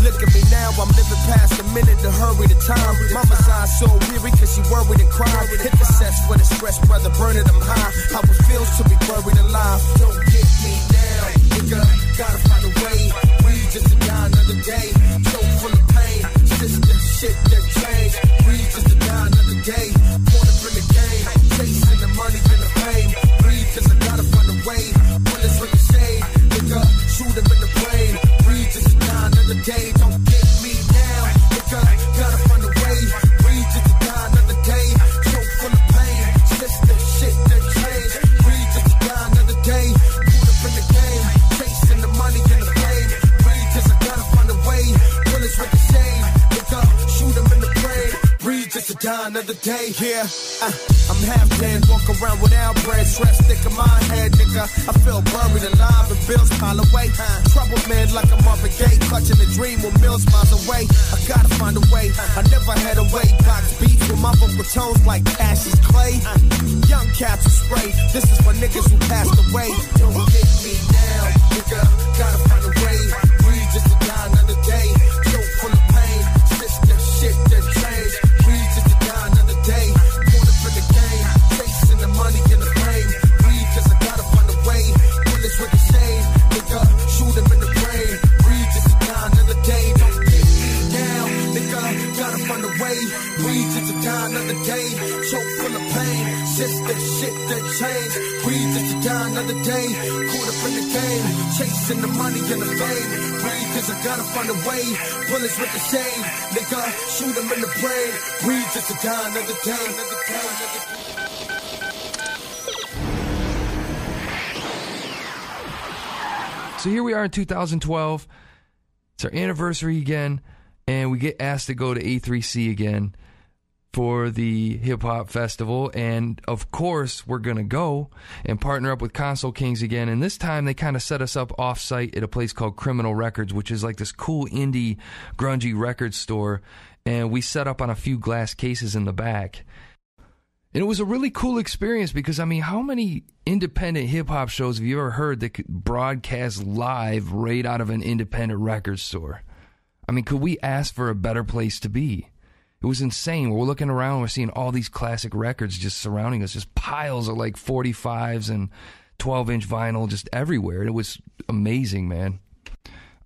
Look at me now, I'm living past a minute to hurry the time. Mama's eyes so weary cause she worried and cried. Hit the sets for the stress, brother, burning them high. How it feels to be buried alive. Don't get me down, nigga. Gotta find a way. Breathe just to die another day. Shit that change. Breathe just another day. Caught another day. here. uh, I'm half dead, walk around without bread, stress stick in my head, nigga. I feel buried alive and bills pile away. Trouble man like I'm Marvin Gaye, clutching a dream with mills miles away. I gotta find a way. I never had a way. Box beats with my vocal tones like Cassius Clay. Young cats who spray. This is for niggas who passed away. Don't get me down, nigga. Gotta find a way. Another day. Caught up in the game. Chasing the money and the fame. Breathe cause I gotta find a way. Bullets with the shame. Nigga, shoot him in the brain. Breathe just to die another day. Another day. Another day. So here we are in 2012. It's our anniversary again, and we get asked to go to A3C again for the hip hop festival. And of course, we're going to go and partner up with Console Kings again. And this time, they kind of set us up off site at a place called Criminal Records, which is like this cool indie, grungy record store. And we set up on a few glass cases in the back. And it was a really cool experience because, I mean, how many independent hip hop shows have you ever heard that could broadcast live right out of an independent record store? I mean, could we ask for a better place to be? It was insane. We're looking around, we're seeing all these classic records just surrounding us, just piles of like 45s and 12 inch vinyl just everywhere. It was amazing, man.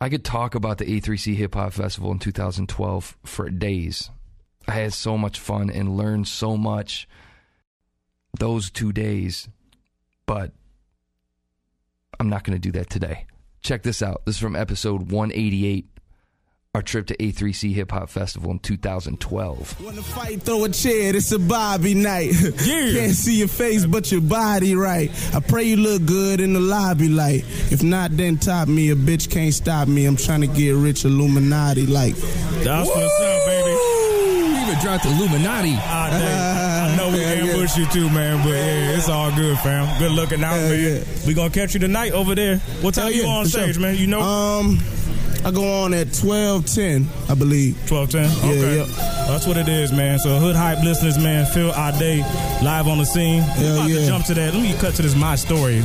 I could talk about the A3C Hip Hop Festival in 2012 for days. I had so much fun and learned so much those two days, but I'm not going to do that today. Check this out. This is from episode 188, our trip to A3C Hip Hop Festival in 2012. Wanna fight, throw a chair, it's a Bobby night. Yeah. Can't see your face, but your body right. I pray you look good in the lobby light. If not, then top me. A bitch can't stop me. I'm trying to get rich Illuminati like. That's what's up, baby. You even dropped Illuminati. Ah, dang. I know we ambushed you too, man, but yeah, it's all good, fam. Good looking out, man. We gonna catch you tonight over there. What time you yeah, on for sure. stage, man? You know? Um, I go on at twelve ten, I believe. Twelve ten. Okay. yep. That's what it is, man. So hood hype listeners, man, feel our day live on the scene. We Hell about to yeah. jump to that. Let me cut to this my story.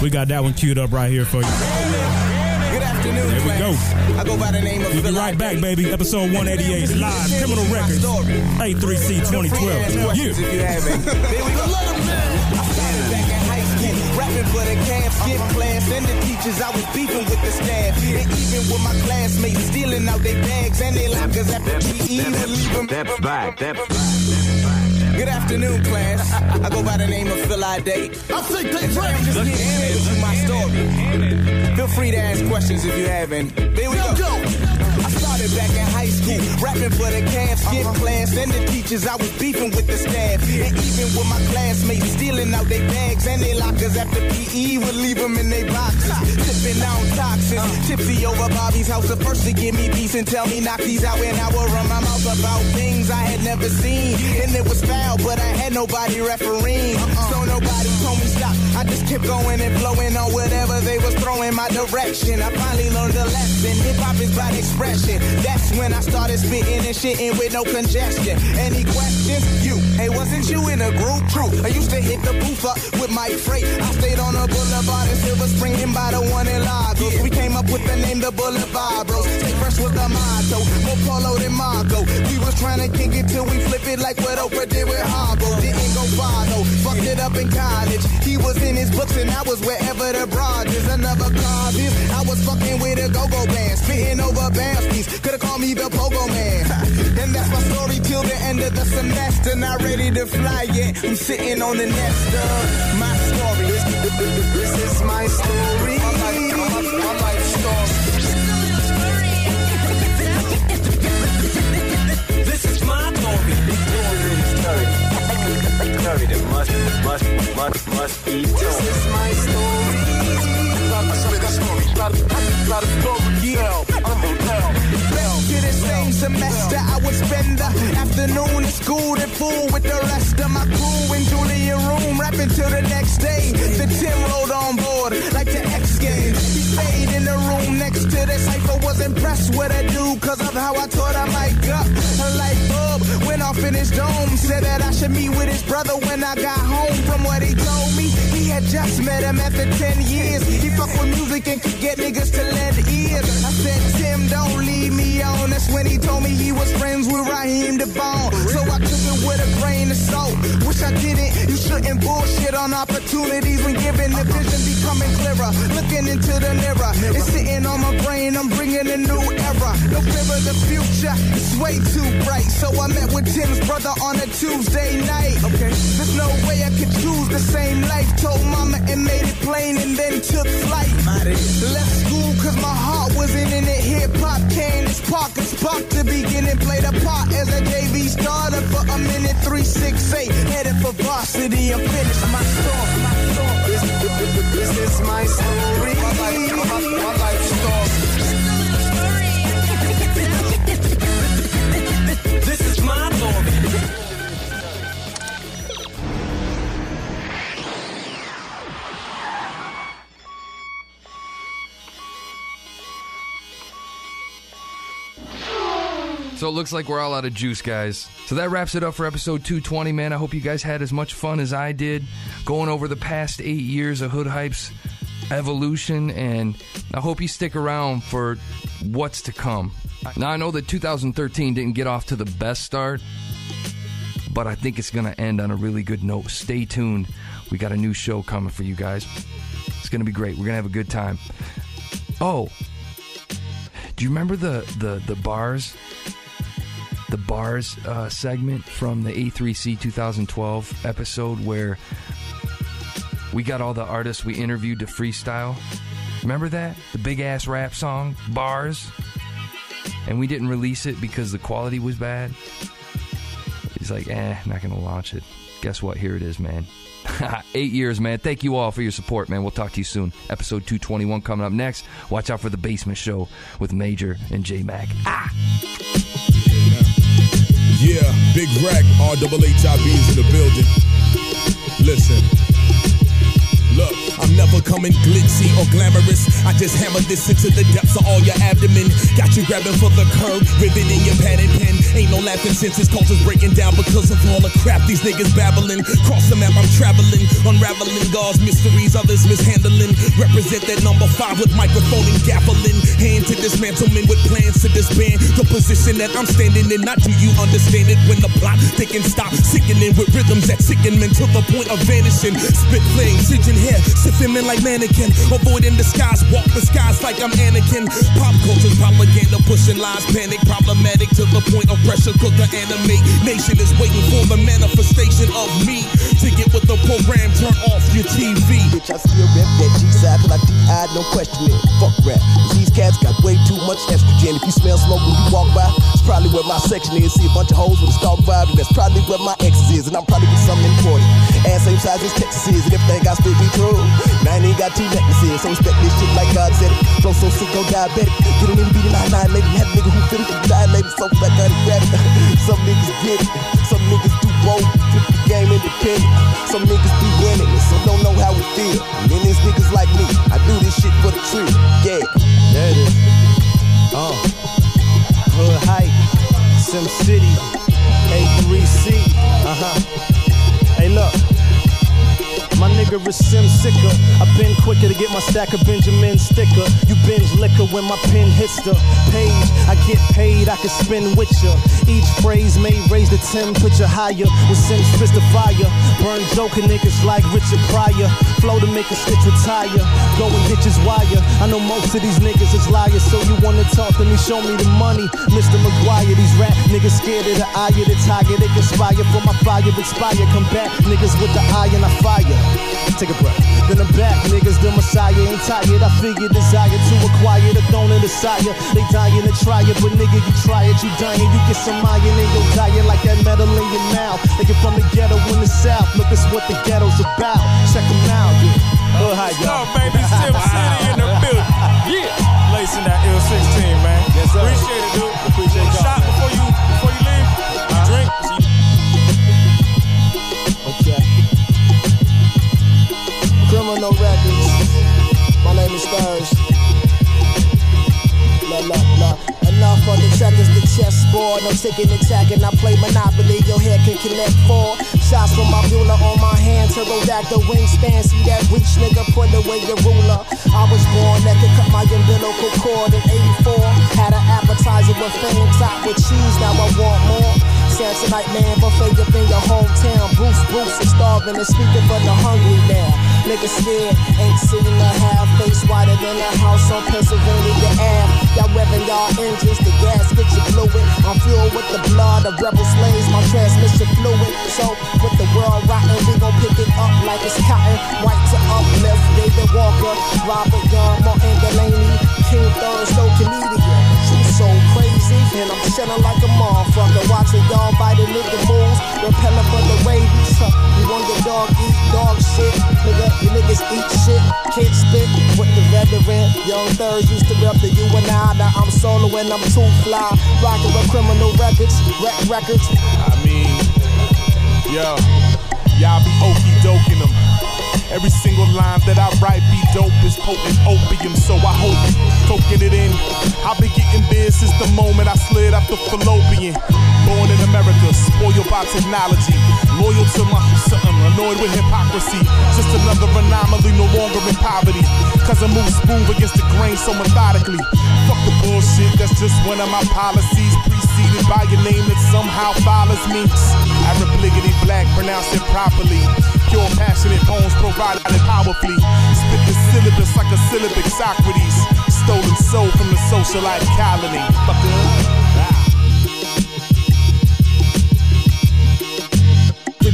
We got that one queued up right here for you. Good afternoon. There we go. I go by the name of We'll be right back, baby. Episode 188 live, Criminal Records, A3C 2012. Yeah. School, rapping for the camp, skip class, and the teachers. I was beefing with the staff, and even with my classmates, stealing out their bags and their lockers after PE. would leave 'em- Good afternoon, class. I go by the name of Phil I Date. I think they I'm just getting into my story. Feel free to ask questions if you haven't. There we go. I started back in high school, rapping for the camp, skip uh-huh. class, and the teachers. I was beefing with the staff, and even with my classmates, stealing out their bags and their lockers after PE would leave them in their boxes. Sipping on toxins, uh. tipsy over Bobby's house. The first to give me peace and tell me knock these out, and I would run my mouth about things I had never seen. And it was foul, but I had nobody refereeing, uh-uh. so nobody told me stop. I just kept going and flowing on whatever they was throwing my direction. I finally learned a lesson. Hip hop is about expression. That's when I started spitting and shitting with no congestion. Any questions? You. Hey, wasn't you in a group? True. I used to hit the booth up with Mike Freight. I stayed on a boulevard in Silver Spring and by the one in Lagos. We came up with the name the Boulevard Bros. Stay fresh with the motto. More Polo than Marco. We was trying to kick it till we flip it like what Oprah did with Harpo. Didn't go far though. Fucked it up in college. He was in his books and I was wherever the broad is. Another is I was fucking with a go-go band. Spitting over Bansky's. Could've called me the Pogo Man. and that's my story till the end of the semester. Not ready to fly yet. I'm sitting on the nest of my story. This, this is my story. My life, my, my life story. This is my story. Curry that must, must, must, must be told. This is my story. Back same semester, I would spend the afternoon school and fool with the rest of my crew in Julian room, rapping till the next day. The Tim rolled on board like the X Games. He stayed in the room next to the cipher, was impressed with a dude cause of how I taught him mic up. A light bulb went off in his dome, said that I should meet with his brother when I got home. From what he told me, he had just met him after 10 years. He fuck with music and could get niggas to lend ears. I said, Tim, don't leave me on. That's when he told me he was friends with Raheem DeVaughn. So I took it with a grain of salt. Wish I didn't. You shouldn't bullshit on opportunities when given the vision becoming clearer. Looking into the mirror, it's sitting on my brain. I'm bringing a new era. No clearer the future. It's way too bright. So I met with Tim's brother on a Tuesday night. Okay. There's no way I could choose the same life. Told mama and made it plain and then took flight. Left school cause my heart wasn't in it. Hip hop came, it's pockets popped to begin and played a part as a JV starter for a minute 368. Headed for varsity and finished my story. My story. This, this is my story. My life, my, my life story. This is my story. So it looks like we're all out of juice, guys. So that wraps it up for episode 220, man. I hope you guys had as much fun as I did going over the past eight years of Hood Hype's evolution, and I hope you stick around for what's to come. Now, I know that 2013 didn't get off to the best start, but I think it's going to end on a really good note. Stay tuned. We got a new show coming for you guys. It's going to be great. We're going to have a good time. Oh, do you remember the, the, the bars? The bars uh, segment from the A3C 2012 episode where we got all the artists we interviewed to freestyle. Remember that? The big ass rap song, Bars? And we didn't release it because the quality was bad. He's like, eh, not gonna launch it. Guess what? Here it is, man. Eight years, man. Thank you all for your support, man. We'll talk to you soon. Episode 221 coming up next. Watch out for the basement show with Major and J Mac. Ah! Yeah, Big Rack, RHHIB's in the building. Listen. Look, I'm never coming glitzy or glamorous. I just hammer this into the depths of all your abdomen. Got you grabbing for the curb, riveting your pad and pen. Ain't no laughing since this culture's breaking down because of all the crap these niggas babbling. Cross the map, I'm traveling, unraveling God's mysteries, others mishandling. Represent that number five with microphone and gaffling. Hand to dismantlement with plans to disband. The position that I'm standing in, not do you understand it when the plot thick and stop sickening with rhythms that sicken men to the point of vanishing. Spit flame, pigeon hair, men like mannequin. Avoiding the skies, walk the skies like I'm Anakin. Pop culture's propaganda, pushing lies, panic, problematic to the point of pressure cooker animate. Nation is waiting for the manifestation of me to get with the program. Turn off your TV. Bitch, I still rep that G-side till I D-I, no question it. Fuck rap. These cats got way too much estrogen. If you smell smoke when you walk by, it's probably where my section is. See a bunch of hoes with a stalk vibe, and that's probably where my ex is. And I'm probably with something important. Ass same size as Texas is, and everything got still be true. I ain't got two necklaces, so respect this shit like God said it. Flow so sick, go diabetic. Get a nigga beating nine nine lady, have a nigga who fit it, dilated, so back out of grab it. Some niggas get it, some niggas do both. Keep the game independent. Some niggas be winning it, so don't know how it feel. And there's niggas like me, I do this shit for the tree. Yeah. It is. Uh. Hood Hype, Sim City, A3C. Uh huh. Hey, look. My nigga is sim sicker. I've been quicker to get my stack of Benjamin sticker. You binge liquor when my pen hits the page. I get paid, I can spin with ya. Each phrase may raise the temperature higher. With Sims fist of fire. Burn joker niggas like Richard Pryor. Flow to make a stitch retire. Go and ditches wire. I know most of these niggas is liars. So you wanna talk to me, show me the money. Mr. Maguire, these rap niggas scared of the eye of the tiger. They conspire for my fire, expire. Combat niggas with the eye and I fire. Take a breath. Then I'm back, niggas, the messiah ain't tired. I figure desire to acquire the throne of the sire. They dying to try it, but nigga, you try it, you dying. You get some iron in your diet like that metal in your mouth. They get from the ghetto in the south. Look, it's what the ghetto's about. Check them out, yeah. Oh, y'all. Yo, baby, Sim City in the building. Yeah. Lacing that L16, man. Yes, sir. Appreciate it, dude. Domino Records. My name is Thurz. La la la. Enough on the checkers, the chessboard. No ticking and. I play Monopoly. Your head can connect four. Shots from my Bueller on my hand. Pterodactyl wingspan. See that weak nigga put away your ruler. I was born that could cut my umbilical cord in 84. Had an appetizer with fame top with cheese. Now I want more. Samsonite man, buffet up in your hometown. Bruce, Bruce is starving and speaking for the hungry man. Niggas scared, ain't seen a half face wider than a house on Pennsylvania Ave. Y'all revving y'all engines, the gas get you fluid. I'm fueled with the blood of rebel slaves, my transmission fluid. So with the world rotten, we gon' pick it up like it's cotton. White to uplift, David Walker, Robert Young, Martin Delany, King Thurz, no comedian. She's so crazy, and I'm chilling like a motherfucker. Watching y'all bite the nigga moves, repelling for the rabies. Huh. You want your dog eat dog shit, nigga. You niggas eat shit, can't spit with the veteran. Young Thurz used to rep the you and I. Now I'm solo and I'm too fly. Rocking with criminal records, rec records. I mean, yo, y'all be okey doking them. Every single line that I write be dope is potent opium, so I hope token it in. I've been getting this since the moment I slid up the fallopian. Born in America, spoiled by technology. Loyal to my something, annoyed with hypocrisy. Just another anomaly, no longer in poverty. Cause I move smooth against the grain so methodically. Fuck the bullshit, that's just one of my policies. By your name that somehow follows me. Arab bliggity black, pronounce it properly. Pure passionate poems provided powerfully. Spit the syllabus like a syllabic Socrates. Stolen soul from the socialite colony. Fucker.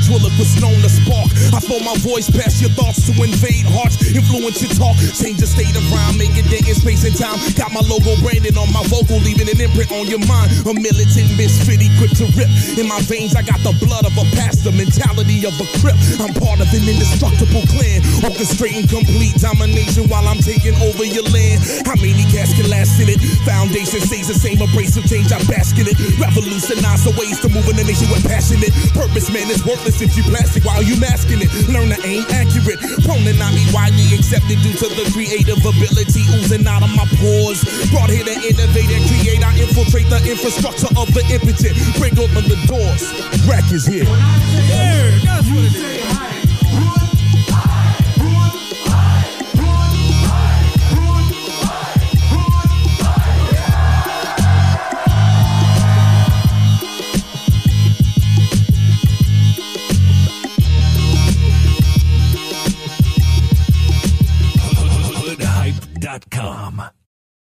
Ventriloquist known to spark. I throw my voice past your thoughts to invade hearts, influence your talk, change the state of rhyme, make it dent in space and time. Got my logo branded on my vocal, leaving an imprint on your mind. A militant misfit equipped to rip. In my veins, I got the blood of a pastor, mentality of a crip. I'm part of an indestructible clan, orchestrating complete domination while I'm taking over your land. How many cats can last in it? Foundation stays the same, abrasive change, I bask in it. Revolutionize the ways to move in the nation with passionate purpose, man. It's worthless if you plastic while you masking it. Learn to ain't accurate. Prone to not be widely accepted due to the creative ability oozing out of my pores. Brought here to innovate and create. I infiltrate the infrastructure of the impotent. Break open the doors. Rack is here. Yeah.